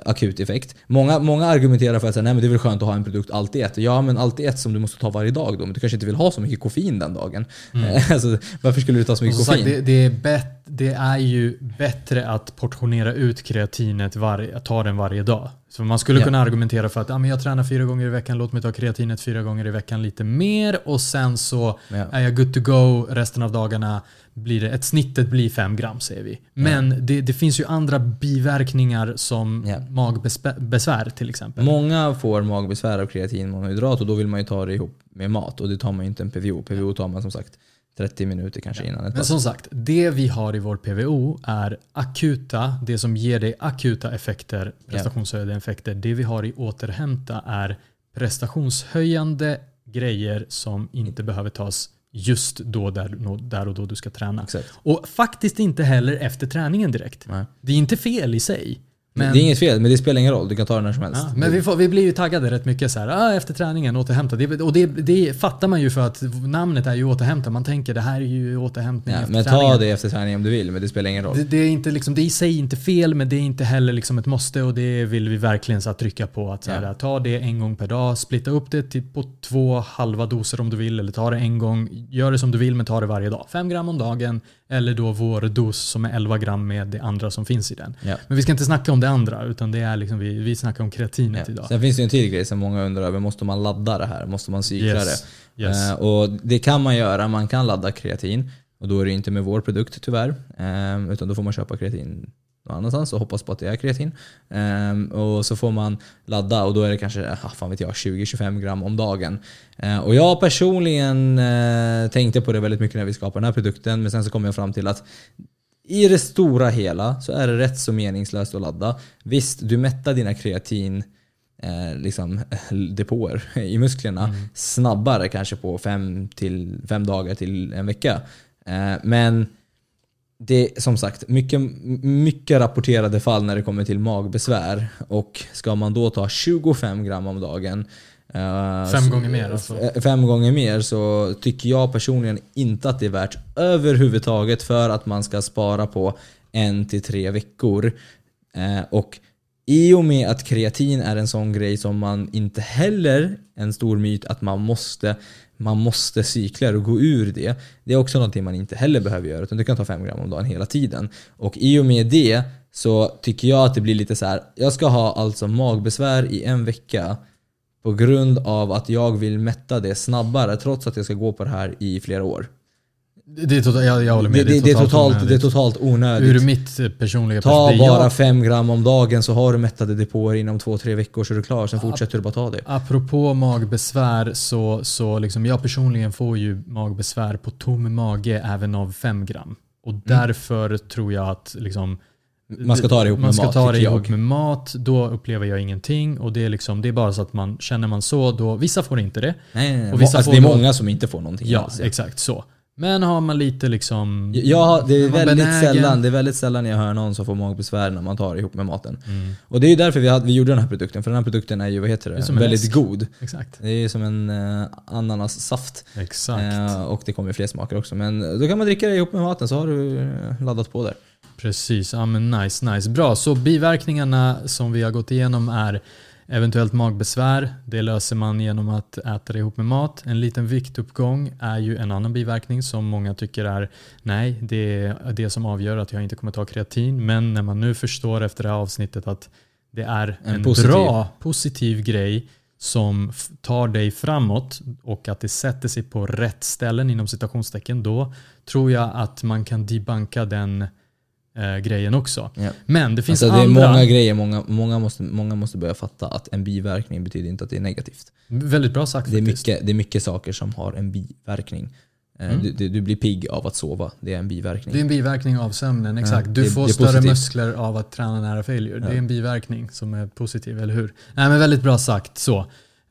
akut effekt. Många, många argumenterar för att säga, nej men det är väl skönt att ha en produkt alltid ett. Ja men alltid ett som du måste ta varje dag då, men du kanske inte vill ha så mycket koffein den dagen. Eh, alltså, varför skulle du ta så mycket som sagt, koffein? det, det, är bet, det är ju bättre att portionera ut kreatinet, varje, att ta den varje dag. Så man skulle kunna argumentera för att ah, men jag tränar fyra gånger i veckan, låt mig ta kreatinet fyra gånger i veckan lite mer och sen så Ja. är jag good to go resten av dagarna. Blir det, ett snittet blir fem gram säger vi. Men det, det finns ju andra biverkningar som magbesvär till exempel. Många får magbesvär av kreatinmonohydrat och då vill man ju ta det ihop med mat och det tar man ju inte en PVO. PVO tar man som sagt 30 minuter kanske innan ett Men som sagt, det vi har i vår PVO är akuta, det som ger dig akuta effekter, prestationshöjande effekter. Det vi har i återhämta är prestationshöjande grejer som inte behöver tas just då, där, där och då du ska träna. Exakt. Och faktiskt inte heller efter träningen direkt. Nej. Det är inte fel i sig. Men, Det är inget fel, men det spelar ingen roll. Du kan ta den när som helst. Ja, men vi, får, vi blir ju taggade rätt mycket så här, ah, efter träningen, återhämta. Det, och det, det fattar man ju för att namnet är ju återhämta. Man tänker det här är ju återhämtning Ja, efter men träningen. ta det efter träning om du vill, men det spelar ingen roll. Det, det, är inte liksom, det är i sig inte fel, men det är inte heller liksom ett måste och det vill vi verkligen så trycka på. Att så här, Ja. Ta det en gång per dag, splitta upp det till på två halva doser om du vill, eller ta det en gång. Gör det som du vill, men ta det varje dag. Fem gram om dagen, eller då vår dos som är 11 gram med det andra som finns i den. Ja. Men vi ska inte snacka om det andra, utan det är liksom, vi, vi snackar om kreatinet Ja. idag. Sen finns det en till grej som många undrar över. Måste man ladda det här? Måste man cykla Yes. det? Yes. Eh, och det kan man göra. Man kan ladda kreatin. Och då är det inte med vår produkt tyvärr. Eh, utan då får man köpa kreatin någon annanstans och hoppas på att det är kreatin. Eh, och så får man ladda och då är det kanske ah, fan vet jag, 20-25 gram om dagen. Eh, och jag personligen eh, tänkte på det väldigt mycket när vi skapade den här produkten. Men sen så kom jag fram till att i det stora hela så är det rätt så meningslöst att ladda. Visst, du mättar dina kreatin eh, liksom, depåer i musklerna Mm. snabbare kanske på fem, till, fem dagar till en vecka. Eh, men det som sagt, mycket, mycket rapporterade fall när det kommer till magbesvär. Och ska man då ta 25 gram om dagen Uh, fem gånger mer alltså? Fem gånger mer så tycker jag personligen inte att det är värt överhuvudtaget för att man ska spara på en till tre veckor. Uh, och i och med att kreatin är en sån grej som man inte heller, en stor myt, att man måste man måste cykla och gå ur det. Det är också någonting man inte heller behöver göra utan du kan ta 5 gram om dagen hela tiden. Och i och med det så tycker jag att det blir lite så här. jag ska ha alltså magbesvär i en vecka på grund av att jag vill mätta det snabbare trots att jag ska gå på det här i flera år. Det är totalt, jag, jag håller med. Det, det, det, är totalt, onödigt. det är totalt onödigt. Ur mitt personliga Ta bara 5 gram om dagen så har du mättade depåer inom 2-3 veckor så är du klar. Sen fortsätter du bara ta det. Apropå magbesvär så, så liksom jag personligen får ju magbesvär på tom mage även av 5 gram. Och mm. därför mm. tror jag att liksom, man ska ta det ihop man med ska mat. ta det ihop med mat, då upplever jag ingenting. Och det är, liksom, det är bara så att man känner man så, då, vissa får inte det. Nej, nej, nej. Och vissa alltså, det är många som inte får någonting Ja, alls, ja. exakt så. Men har man lite liksom... Ja, det är, väldigt sällan, det är väldigt sällan jag hör någon som får magbesvär när man tar ihop med maten. Mm. Och det är ju därför vi, hade, vi gjorde den här produkten, för den här produkten är ju, vad heter det, det väldigt läsk. god. Exakt. Det är som en uh, ananassaft. Exakt. Uh, och det kommer fler smaker också. Men då kan man dricka det ihop med maten så har du eh, laddat på där. Precis, ja men nice, nice. Bra, så biverkningarna som vi har gått igenom är Eventuellt magbesvär, det löser man genom att äta det ihop med mat. En liten viktuppgång är ju en annan biverkning som många tycker är nej, det är det som avgör att jag inte kommer ta kreatin. Men när man nu förstår efter det här avsnittet att det är en, en positiv. bra, positiv grej som tar dig framåt och att det sätter sig på rätt ställen inom citationstecken, då tror jag att man kan debanka den eh, grejen också. Ja. Men det finns alltså, det andra... är många grejer, många, många, måste, många måste börja fatta att en biverkning betyder inte att det är negativt. Väldigt bra sagt det är, mycket, det är mycket saker som har en biverkning. Eh, mm. Du, du, blir pigg av att sova, det är en biverkning. Det är en biverkning av sömnen, exakt. Ja, du får större positivt. muskler av att träna nära failure. Ja. Det är en biverkning som är positiv, eller hur? Nej, men väldigt bra sagt. så.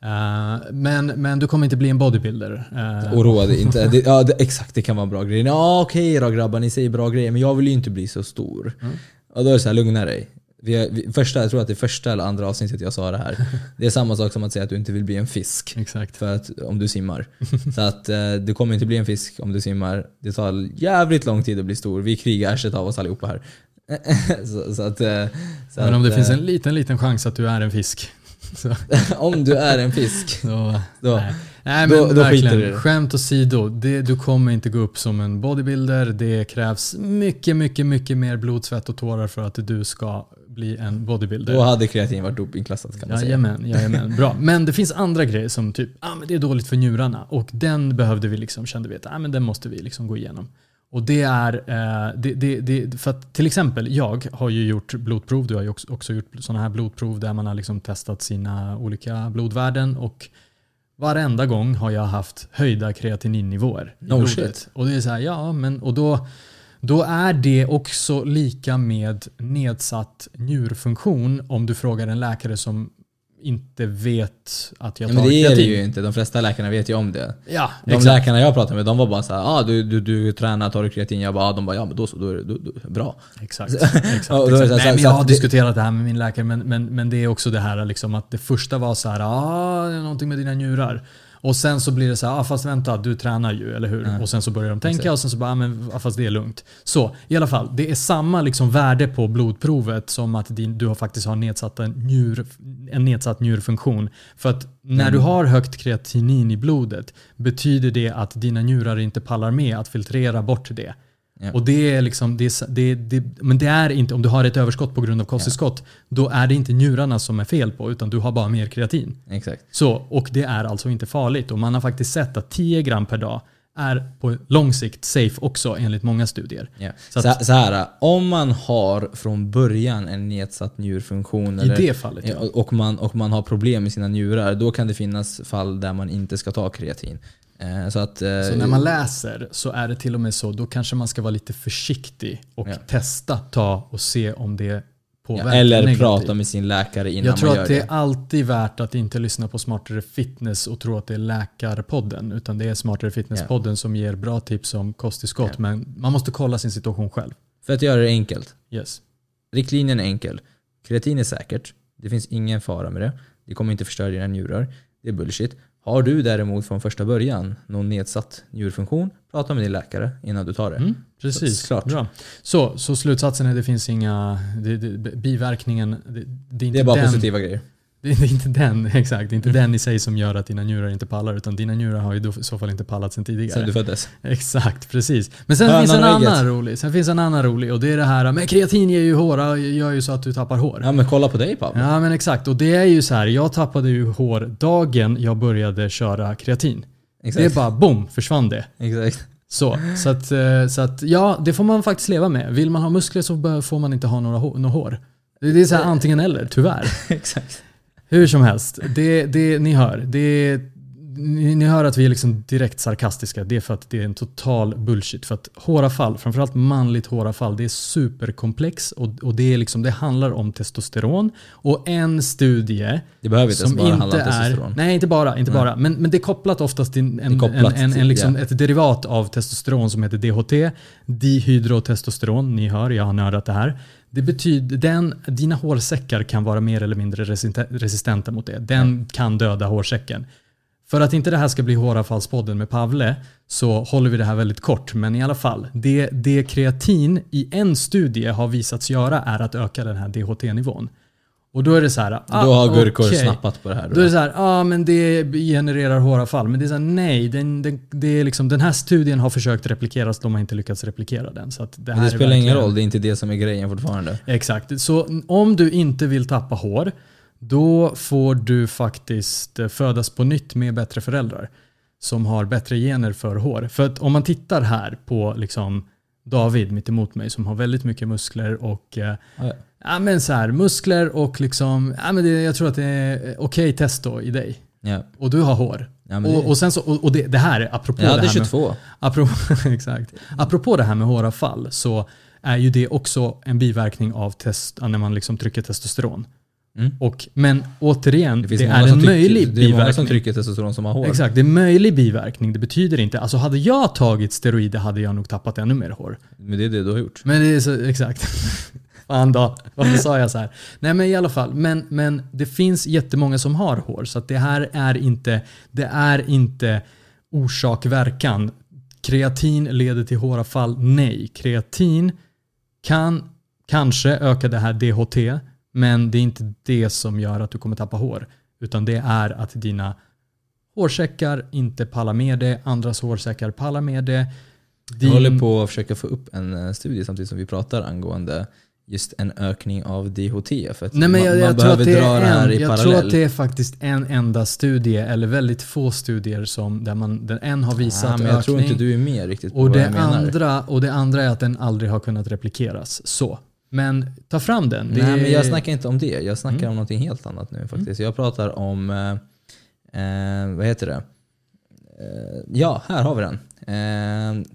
Uh, men, men du kommer inte bli en bodybuilder. Uh, Oroa dig inte. Det, ja, det, exakt, det kan vara bra grejer. Ja, okej okay då grabbar, ni säger bra grejer, men jag vill ju inte bli så stor. Mm. Och då är det så här, lugna dig. Vi, vi, första, jag tror att det är första eller andra avsnittet jag sa det här. Det är samma sak som att säga att du inte vill bli en fisk. Exakt. För att, om du simmar. så att uh, du kommer inte bli en fisk om du simmar. Det tar jävligt lång tid att bli stor. Vi krigar arslet av oss allihopa här. så, så att, så men om att, det finns en liten, liten chans att du är en fisk. Om du är en fisk. då, då, nej. nej men då, då verkligen, du skämt åsido. Det, du kommer inte gå upp som en bodybuilder. Det krävs mycket, mycket, mycket mer blod, svett och tårar för att du ska bli en bodybuilder. Då hade kreatin varit dopingklassat kan man jajamän, säga. Jajamän, bra. Men det finns andra grejer som typ, ah, men det är dåligt för njurarna. Och den behövde vi liksom, kände vi att ah, men den måste vi liksom gå igenom. Och det är, eh, det, det, det, för att till exempel jag har ju gjort blodprov, du har ju också, också gjort sådana här blodprov där man har liksom testat sina olika blodvärden och varenda gång har jag haft höjda kreatininnivåer i no blodet. Shit. Och det är så här, ja men och då, då är det också lika med nedsatt njurfunktion om du frågar en läkare som inte vet att jag tar Men det är det ju inte. De flesta läkarna vet ju om det. Ja, de exakt. läkarna jag pratar med, de var bara såhär ah, du, du, du tränar, tar du kreatin? Jag bara, ah, de bara ja men då så, då är det då, då, bra. Exakt. exakt, exakt. Nej, men jag har diskuterat det här med min läkare men, men, men det är också det här liksom att det första var så här, ah, det är någonting med dina njurar. Och sen så blir det så här, ah, fast vänta, du tränar ju, eller hur? Mm. Och sen så börjar de tänka och sen så bara, ah, men ah, fast det är lugnt. Så i alla fall, det är samma liksom värde på blodprovet som att din, du har faktiskt har nedsatt en, njur, en nedsatt njurfunktion. För att när mm. du har högt kreatinin i blodet betyder det att dina njurar inte pallar med att filtrera bort det. Ja. Och det är liksom, det, det, det, men det är inte, om du har ett överskott på grund av kosttillskott, ja. då är det inte njurarna som är fel på, utan du har bara mer kreatin. Exakt. Så, och det är alltså inte farligt. Och man har faktiskt sett att 10 gram per dag är på lång sikt safe också enligt många studier. Ja. Så, att, så, här, om man har från början en nedsatt njurfunktion i eller, det fallet, ja. och, man, och man har problem med sina njurar, då kan det finnas fall där man inte ska ta kreatin. Eh, så, att, eh, så när man läser så är det till och med så, då kanske man ska vara lite försiktig och ja. testa, ta och se om det påverkar ja, Eller negativt. prata med sin läkare innan man gör det. Jag tror att det är alltid värt att inte lyssna på Smartare Fitness och tro att det är Läkarpodden. Utan det är Smartare Fitness-podden ja. som ger bra tips om kosttillskott. Men man måste kolla sin situation själv. För att göra det enkelt. Yes. Riktlinjen är enkel. Kreatin är säkert. Det finns ingen fara med det. Det kommer inte förstöra dina njurar. Det är bullshit. Har du däremot från första början någon nedsatt njurfunktion, prata med din läkare innan du tar det. Mm, precis. Så, klart. Bra. Så, så slutsatsen är det finns inga... Det, det, biverkningen... Det, det är Det är bara den, positiva grejer. Det är inte den, exakt. Det är inte Mm. den i sig som gör att dina njurar inte pallar. Utan dina njurar har ju i så fall inte pallat sedan tidigare. Sen du föddes. Exakt, precis. Men sen Hönan finns en annan rolig. Sen finns en annan rolig och det är det här med kreatin ger ju hår, gör ju så att du tappar hår. Ja men kolla på dig Pablo. Ja men exakt och det är ju så här. jag tappade ju hår dagen jag började köra kreatin. Exakt. Det är bara boom, försvann det. Exakt. Så, så, att, eh, så att ja, det får man faktiskt leva med. Vill man ha muskler så får man inte ha några hår. Det är så här antingen eller, tyvärr. Exakt. Hur som helst, det, det ni hör. Det, ni, ni hör att vi är liksom direkt sarkastiska. Det är för att det är en total bullshit. För att håravfall, framförallt manligt håravfall, det är superkomplex och, och det, är liksom, det handlar om testosteron. Och en studie Det behöver inte ens som bara handla inte om är... testosteron. Nej, inte bara. Inte Nej. bara. Men, men det är kopplat oftast till en, en, kopplat en, en, till- liksom ja. ett derivat av testosteron som heter DHT. Dihydrotestosteron. Ni hör, jag har nördat det här. Det betyder, den, dina hårsäckar kan vara mer eller mindre resiste- resistenta mot det. Den kan döda hårsäcken. För att inte det här ska bli håravfallspodden med Pavle så håller vi det här väldigt kort. Men i alla fall, det, det kreatin i en studie har visats göra är att öka den här DHT-nivån. Och då är det så här. ah, Då har gurkor okej. snappat på det här. Då är det så här, ja ah, men det genererar håravfall. Men det är så här, nej, den, den, det är liksom, den här studien har försökt replikeras, de har inte lyckats replikera den. Så att det här Men det spelar ingen roll, det är inte det som är grejen fortfarande. Exakt. Så om du inte vill tappa hår, då får du faktiskt eh, födas på nytt med bättre föräldrar. Som har bättre gener för hår. För att om man tittar här på liksom David mitt emot mig som har väldigt mycket muskler och eh, Ja, ja. ja, men så här, muskler och liksom, ja, men det, jag tror att det är okej testo i dig. Ja. Och du har hår. Ja, det- och, och, sen så, och, och det, det här, apropå Jag det hade här med, 22. Apropå, exakt. Apropå det här med håravfall så är ju det också en biverkning av test, när man liksom trycker testosteron. Mm. Och, men återigen, det, finns är en möjlig Det är många som biverkning. trycker testosteron som har hår. Exakt, det är en möjlig biverkning. Det betyder inte, alltså hade jag tagit steroider hade jag nog tappat ännu mer hår. Men det är det du har gjort. Men det är så, exakt. Fan då, varför sa jag så här? Nej men i alla fall, men, men det finns jättemånga som har hår så det här är inte, det är inte orsak-verkan. Kreatin leder till håravfall? Nej. Kreatin kan kanske öka det här DHT, men det är inte det som gör att du kommer tappa hår. Utan det är att dina hårsäckar inte pallar med det, andras hårsäckar pallar med det. Jag Din- håller på att försöka få upp en eh, studie samtidigt som vi pratar angående just en ökning av DHT. För att Nej, men man, jag, man jag, tror behöver att dra det här en, i jag parallell. tror att det är faktiskt en enda studie, eller väldigt få studier, som, där man, den en har visat ja, men jag tror ökning. inte du är med riktigt på och, vad det jag menar. andra, och det andra är att den aldrig har kunnat replikeras. Så. Men ta fram den. Det Nej, är- men jag snackar inte om det. Jag snackar Mm. om någonting helt annat nu faktiskt. Jag pratar om, eh, eh, vad heter det? Eh, ja, här har vi den. Eh,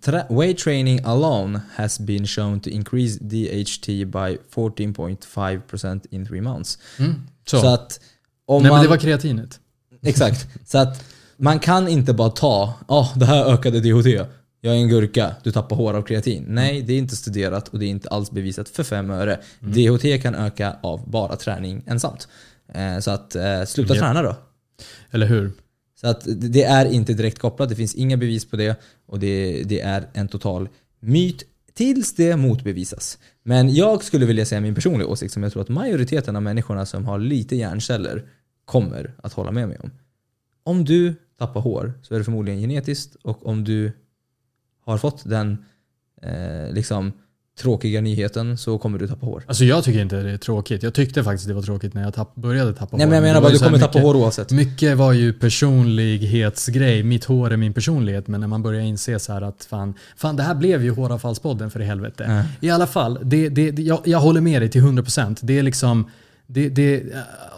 tra- weight training alone has been shown to increase DHT by 14.5% in three months. Mm. Så. Så att om Nej man... men det var kreatinet. Exakt. Så att man kan inte bara ta, ja det här ökade DHT. Jag är en gurka, du tappar hår av kreatin. Nej, det är inte studerat och det är inte alls bevisat för fem öre. DHT kan öka av bara träning ensamt. Eh, Så att eh, sluta Japp. träna då. Eller hur? Så att det är inte direkt kopplat, det finns inga bevis på det och det, det är en total myt tills det motbevisas. Men jag skulle vilja säga min personliga åsikt som jag tror att majoriteten av människorna som har lite hjärnceller kommer att hålla med mig om. Om du tappar hår så är det förmodligen genetiskt och om du har fått den eh, liksom tråkiga nyheten så kommer du tappa hår. Alltså jag tycker inte det är tråkigt. Jag tyckte faktiskt det var tråkigt när jag tapp, började tappa Nej hår. men jag menar bara du kommer tappa mycket- hår oavsett. Mycket var ju personlighetsgrej. Mitt hår är min personlighet. Men när man börjar inse så här att fan, fan det här blev ju håravfallspodden för i helvete. Ja. I alla fall, det, det, det, jag, jag håller med dig till 100%. Det är liksom, det, det,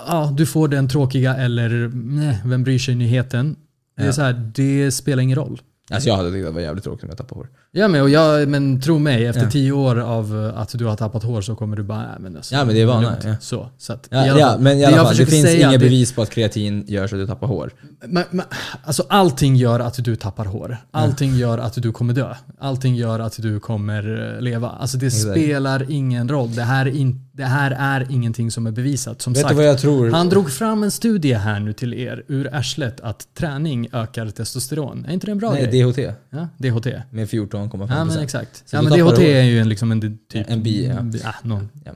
ja, du får den tråkiga eller nej, vem bryr sig nyheten. Det, är Ja. så här, det spelar ingen roll. Alltså jag hade tyckt att det var jävligt tråkigt om jag tappade hår. Ja men, och jag, men tro mig, efter ja. tio år av eh, att du har tappat hår så kommer du bara, nej men alltså, Ja men det är vana. Ja. Så, så att, ja, ja, men i alla fall, det finns inga bevis på att kreatin gör så att du tappar hår. Men, men, alltså allting gör att du tappar hår. Allting gör att du kommer dö. Allting gör att du kommer eh, leva. Alltså det exactly. spelar ingen roll. Det här, in, det här är ingenting som är bevisat. Som Vet sagt, du vad jag tror? han drog fram en studie här nu till er ur arslet att träning ökar testosteron. Är inte det en bra nej, grej? Nej, DHT. Ja, DHT. Med 14 13,5 Ja men exakt. Så ja, men DHT är ju en, liksom en typ... En bi, ja. bi ah, no. ja.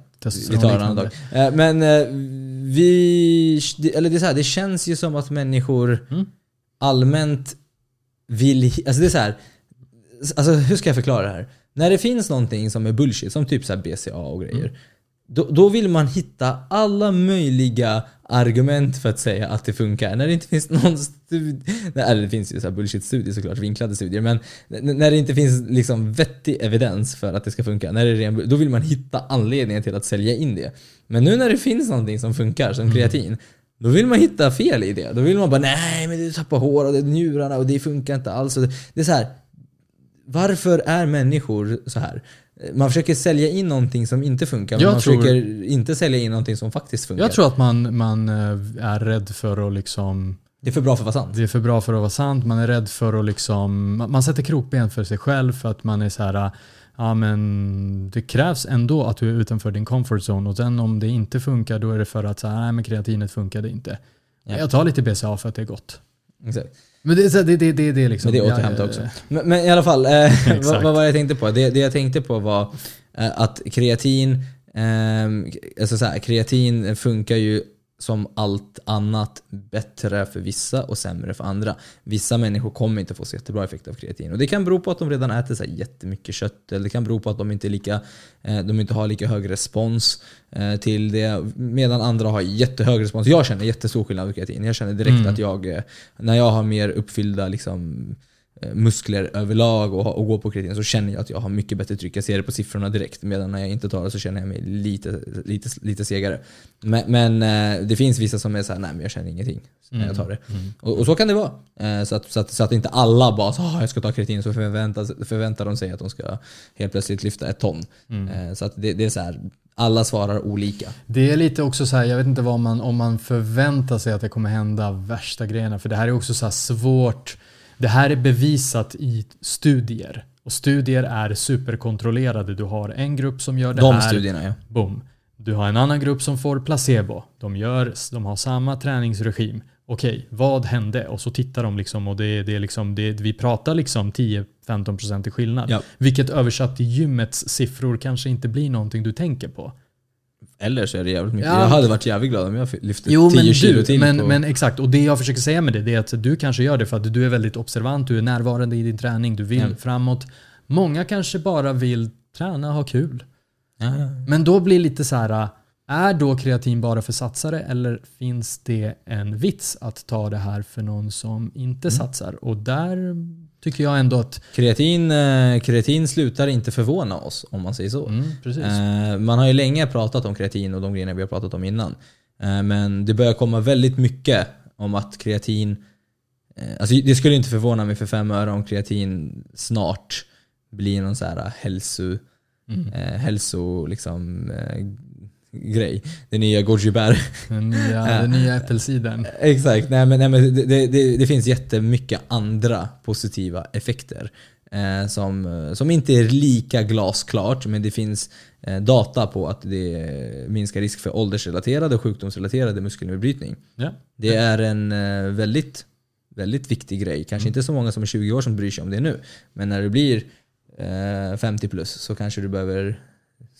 Vi tar en annan dag. Eh, men eh, vi... Eller det är så här, det känns ju som att människor mm. allmänt vill... Alltså det är så här, Alltså hur ska jag förklara det här? När det finns någonting som är bullshit, som typ så BCA och grejer. Mm. Då, då vill man hitta alla möjliga argument för att säga att det funkar. När det inte finns någon studie, eller det finns ju så här bullshit-studier såklart, vinklade studier, men när det inte finns liksom vettig evidens för att det ska funka, när det är ren, då vill man hitta anledningen till att sälja in det. Men nu när det finns någonting som funkar, som kreatin, då vill man hitta fel i det. Då vill man bara nej men du tappar hår och det är njurarna och det funkar inte alls. Det är så här. Varför är människor så här? Man försöker sälja in någonting som inte funkar, men Jag man tror- försöker inte sälja in någonting som faktiskt funkar. Jag tror att man, man eh, är rädd för att liksom... Det är för bra för att vara sant. Det är för bra för att vara sant. Man är rädd för att liksom... man- Man sätter krokben för sig själv för att man är så här... Ja men det krävs ändå att du är utanför din comfort zone och sen om det inte funkar då är det för att så här, nej men kreatinet funkade inte. Ja. Jag tar lite BCA för att det är gott. Exakt. Men det det, det, det, det liksom... Men det är återhämta också. Men, men i alla fall, eh, vad, vad var jag tänkte på? Det, det jag tänkte på var eh, att kreatin, eh, alltså så här, kreatin funkar ju som allt annat bättre för vissa och sämre för andra. Vissa människor kommer inte få så jättebra effekt av kreatin. Och det kan bero på att de redan äter så här jättemycket kött, eller det kan bero på att de inte, lika, eh, de inte har lika hög respons eh, till det, medan andra har jättehög respons. Jag känner jättestor skillnad på kreatin. Jag känner direkt Mm. att jag, eh, när jag har mer uppfyllda liksom, muskler överlag och, och går på kreatin så känner jag att jag har mycket bättre tryck. Jag ser det på siffrorna direkt. Medan när jag inte tar det så känner jag mig lite, lite, lite segare. Men, men eh, det finns vissa som är såhär, nej men jag känner ingenting när jag tar det. Och, och så kan det vara. Eh, Så att, så, att, så att inte alla bara ah, jag ska ta kreatin så förväntar, förväntar de sig att de ska helt plötsligt lyfta ett ton. Eh, Så att det, det är så här, alla svarar olika. Det är lite också så här, jag vet inte vad man, om man förväntar sig att det kommer hända värsta grejerna. För det här är också så svårt. Det här är bevisat i studier. Och studier är superkontrollerade. Du har en grupp som gör det De här. studierna ja. Boom. Du har en annan grupp som får placebo. De, gör, de har samma träningsregim. Okej, vad hände? Och så tittar de liksom och det, det är liksom, det, vi pratar liksom 10-15% i skillnad. Ja. Vilket översatt till gymmets siffror kanske inte blir någonting du tänker på. Eller så är det jävligt mycket. Ja. Jag hade varit jävligt glad om jag lyfte Jo 10 men kilo till. men, på, men exakt. Och det jag försöker säga med det, det är att du kanske gör det för att du är väldigt observant, du är närvarande i din träning, du vill Ja. framåt. Många kanske bara vill träna och ha kul. ja. Men då blir det lite så här, är då kreatin bara för satsare eller finns det en vits att ta det här för någon som inte Mm. satsar? Och där tycker jag ändå att... Kreatin, eh, kreatin slutar inte förvåna oss om man säger så. Mm. Eh, Man har ju länge pratat om kreatin och de grejerna vi har pratat om innan. Eh, Men det börjar komma väldigt mycket om att kreatin... Alltså det skulle inte förvåna mig för fem öre om kreatin snart blir någon så här hälso... Mm. Hälso liksom, grej. Det nya goji bär. Den nya, den nya äppelcidern. Exakt, nej men, nej, men det, det, det, finns jättemycket andra positiva effekter. Eh, som, eh, som inte är lika glasklart, men det finns eh, data på att det minskar risk för åldersrelaterade och sjukdomsrelaterade muskelnedbrytning. Ja. Det är en eh, väldigt, väldigt viktig grej. Kanske inte så många som är 20 år som bryr sig om det nu. Men när du blir eh, 50 plus så kanske du behöver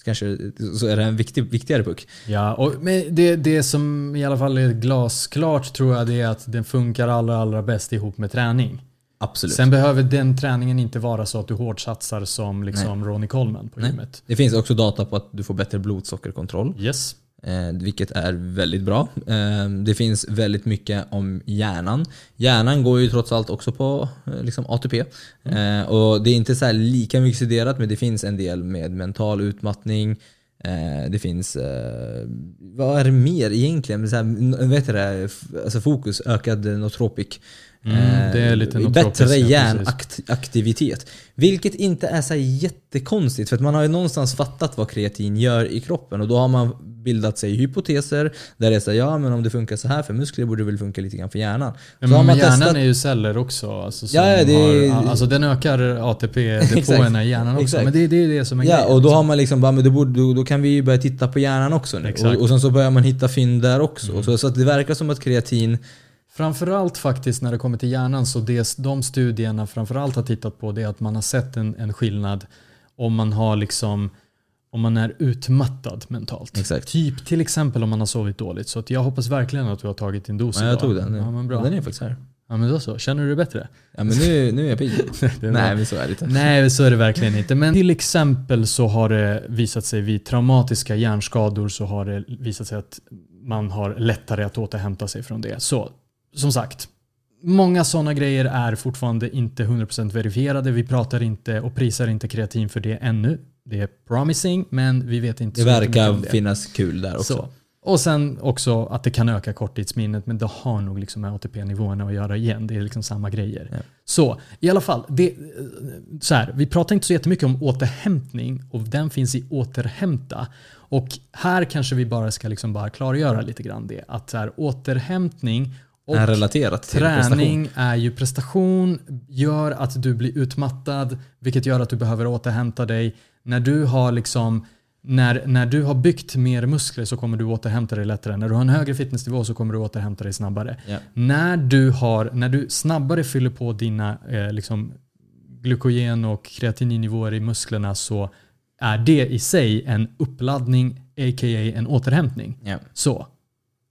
Kanske, så är det en viktig, viktigare puck. Ja, och men det, det som i alla fall är glasklart tror jag det är att den funkar allra, allra bäst ihop med träning. Absolut. Sen behöver den träningen inte vara så att du hårdsatsar som liksom Ronnie Coleman på Nej. gymmet. Det finns också data på att du får bättre blodsockerkontroll. Yes. Eh, vilket är väldigt bra. Eh, det finns väldigt mycket om hjärnan. Hjärnan går ju trots allt också på eh, liksom ATP. Eh, och det är inte så här lika mycket studerat men det finns en del med mental utmattning. Eh, det finns, eh, vad är det mer egentligen? Så här, vet du det, alltså fokus, ökad notropic Mm, Eh, Bättre hjärnaktivitet. Vilket inte är så jättekonstigt för att man har ju någonstans fattat vad kreatin gör i kroppen och då har man bildat sig hypoteser där det är så här, ja men om det funkar så här för muskler borde det väl funka lite grann för hjärnan. Men så har man hjärnan testat är ju celler också. Alltså, Ja, ja, det har, alltså den ökar ATP-depåerna i hjärnan också. Exakt. Men det, det är det som är Ja, grejen, och då liksom. har man liksom bara, men borde, då, då kan vi ju börja titta på hjärnan också nu. Och, och sen så börjar man hitta fynd där också. Mm. Så, så det verkar som att kreatin Framförallt faktiskt när det kommer till hjärnan så det de studierna framförallt har tittat på det är att man har sett en, en skillnad om man har liksom om man är utmattad mentalt. Exakt. Typ till exempel om man har sovit dåligt. Så jag hoppas verkligen att du har tagit din dos Ja, jag idag. tog den. Ja, men bra. Den är faktiskt här. Ja men då så. Känner du dig bättre? Ja men nu, nu är jag pigg. Nej men så är det inte. Nej, så är det verkligen inte. Men till exempel så har det visat sig vid traumatiska hjärnskador så har det visat sig att man har lättare att återhämta sig från det. Så som sagt, många sådana grejer är fortfarande inte 100% verifierade. Vi pratar inte och prisar inte kreatin för det ännu. Det är promising, men vi vet inte Det verkar det. finnas kul där också. Så. Och sen också att det kan öka korttidsminnet, men det har nog liksom med ATP-nivåerna att göra igen. Det är liksom samma grejer. Ja. Så i alla fall, det, så här, vi pratar inte så jättemycket om återhämtning och den finns i återhämta. Och här kanske vi bara ska liksom bara klargöra lite grann det. Att så här, återhämtning och är relaterat till prestation. Träning är ju prestation, gör att du blir utmattad, vilket gör att du behöver återhämta dig. När du har liksom när, när du har byggt mer muskler så kommer du återhämta dig lättare. När du har en högre fitnessnivå så kommer du återhämta dig snabbare. Ja. När, du har, när du snabbare fyller på dina eh, liksom, glykogen och kreatininnivåer i musklerna så är det i sig en uppladdning, a.k.a. en återhämtning. Ja. Så,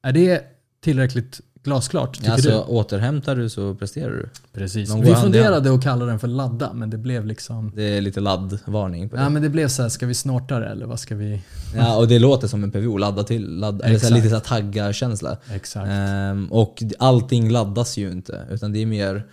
är det tillräckligt glasklart tycker Alltså du? återhämtar du så presterar du. Precis. Vi funderade att kalla den för ladda, men det blev liksom... Det är lite laddvarning på det. Ja, men det blev så här, ska vi snorta det eller vad ska vi... Ja, och det låter som en PVO, ladda till. Ladda, eller så här, lite så tagga-känsla. Exakt. Ehm, och allting laddas ju inte, utan det är mer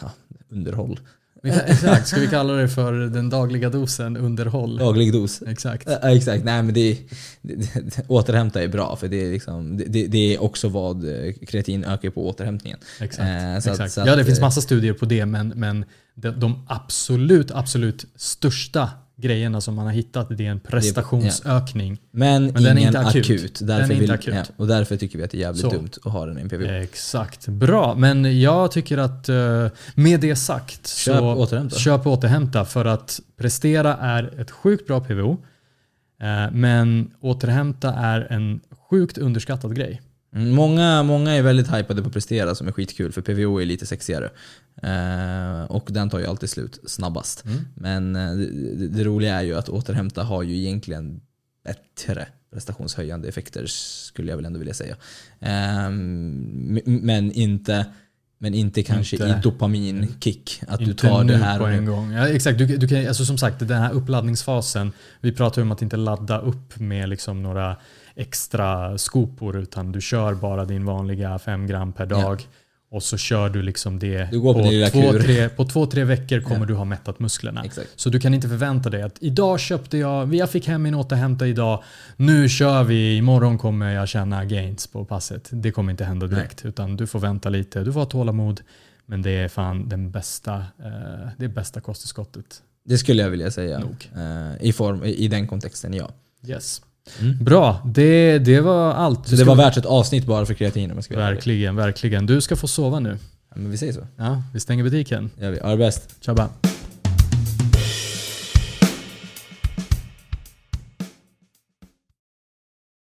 ja, underhåll. Kan, exakt, ska vi kalla det för den dagliga dosen underhåll? Daglig dos. Exakt. Ja, exakt, nej men det, det, det återhämta är bra för det är, liksom, det- det, är också vad eh, kreatin ökar på återhämtningen. Exakt. Eh, exakt. att, ja, det finns eh, massa studier på det, men, men de, de absolut, absolut största grejerna som man har hittat det är en prestationsökning. Men, Men den är ingen inte akut. akut. Den Därför är inte vill, akut. Ja, och därför tycker vi att det är jävligt Så. dumt att ha den i en PVO. Exakt. Bra, men jag tycker att eh, med det sagt Köp så återhämta. köp och återhämta för att prestera är ett sjukt bra PVO. Eh, Men återhämta är en sjukt underskattad grej. Mm, Många, många är väldigt hypade på att prestera som är skitkul för PVO är lite sexigare. Eh, och den tar ju alltid slut snabbast. Mm. Men eh, det, det, roliga är ju att återhämta har ju egentligen bättre prestationshöjande effekter skulle jag väl ändå vilja säga. Eh, men inte men inte kanske Inte- i dopaminkick. Att du inte tar det här på och en gång. Ja, exakt, du, du kan, alltså som sagt den här uppladdningsfasen. Vi pratar ju om att inte ladda upp med liksom några extra skopor utan du kör bara din vanliga 5 gram per dag. Och så kör du liksom det Du på lilla två, tre, på två, tre veckor kommer Ja. du ha mättat musklerna. Exakt. Så du kan inte förvänta dig att idag köpte jag, jag fick hem min återhämta idag, nu kör vi, imorgon kommer jag känna gains på passet. Det kommer inte hända direkt utan du får vänta lite, du får ha tålamod. Men det är fan den bästa, eh, det bästa kosttillskottet. Det skulle jag vilja säga. Nog. Eh, I, form, I den kontexten, ja. Yes. Mm. Bra, det, det var allt. Så det var värt ett avsnitt bara för kreatin om jag ska vara ärlig. Verkligen, verkligen. Du ska få sova nu. Ja, men vi säger så. Ja, vi stänger butiken. Gör vi. Ha det bäst. Tjabba.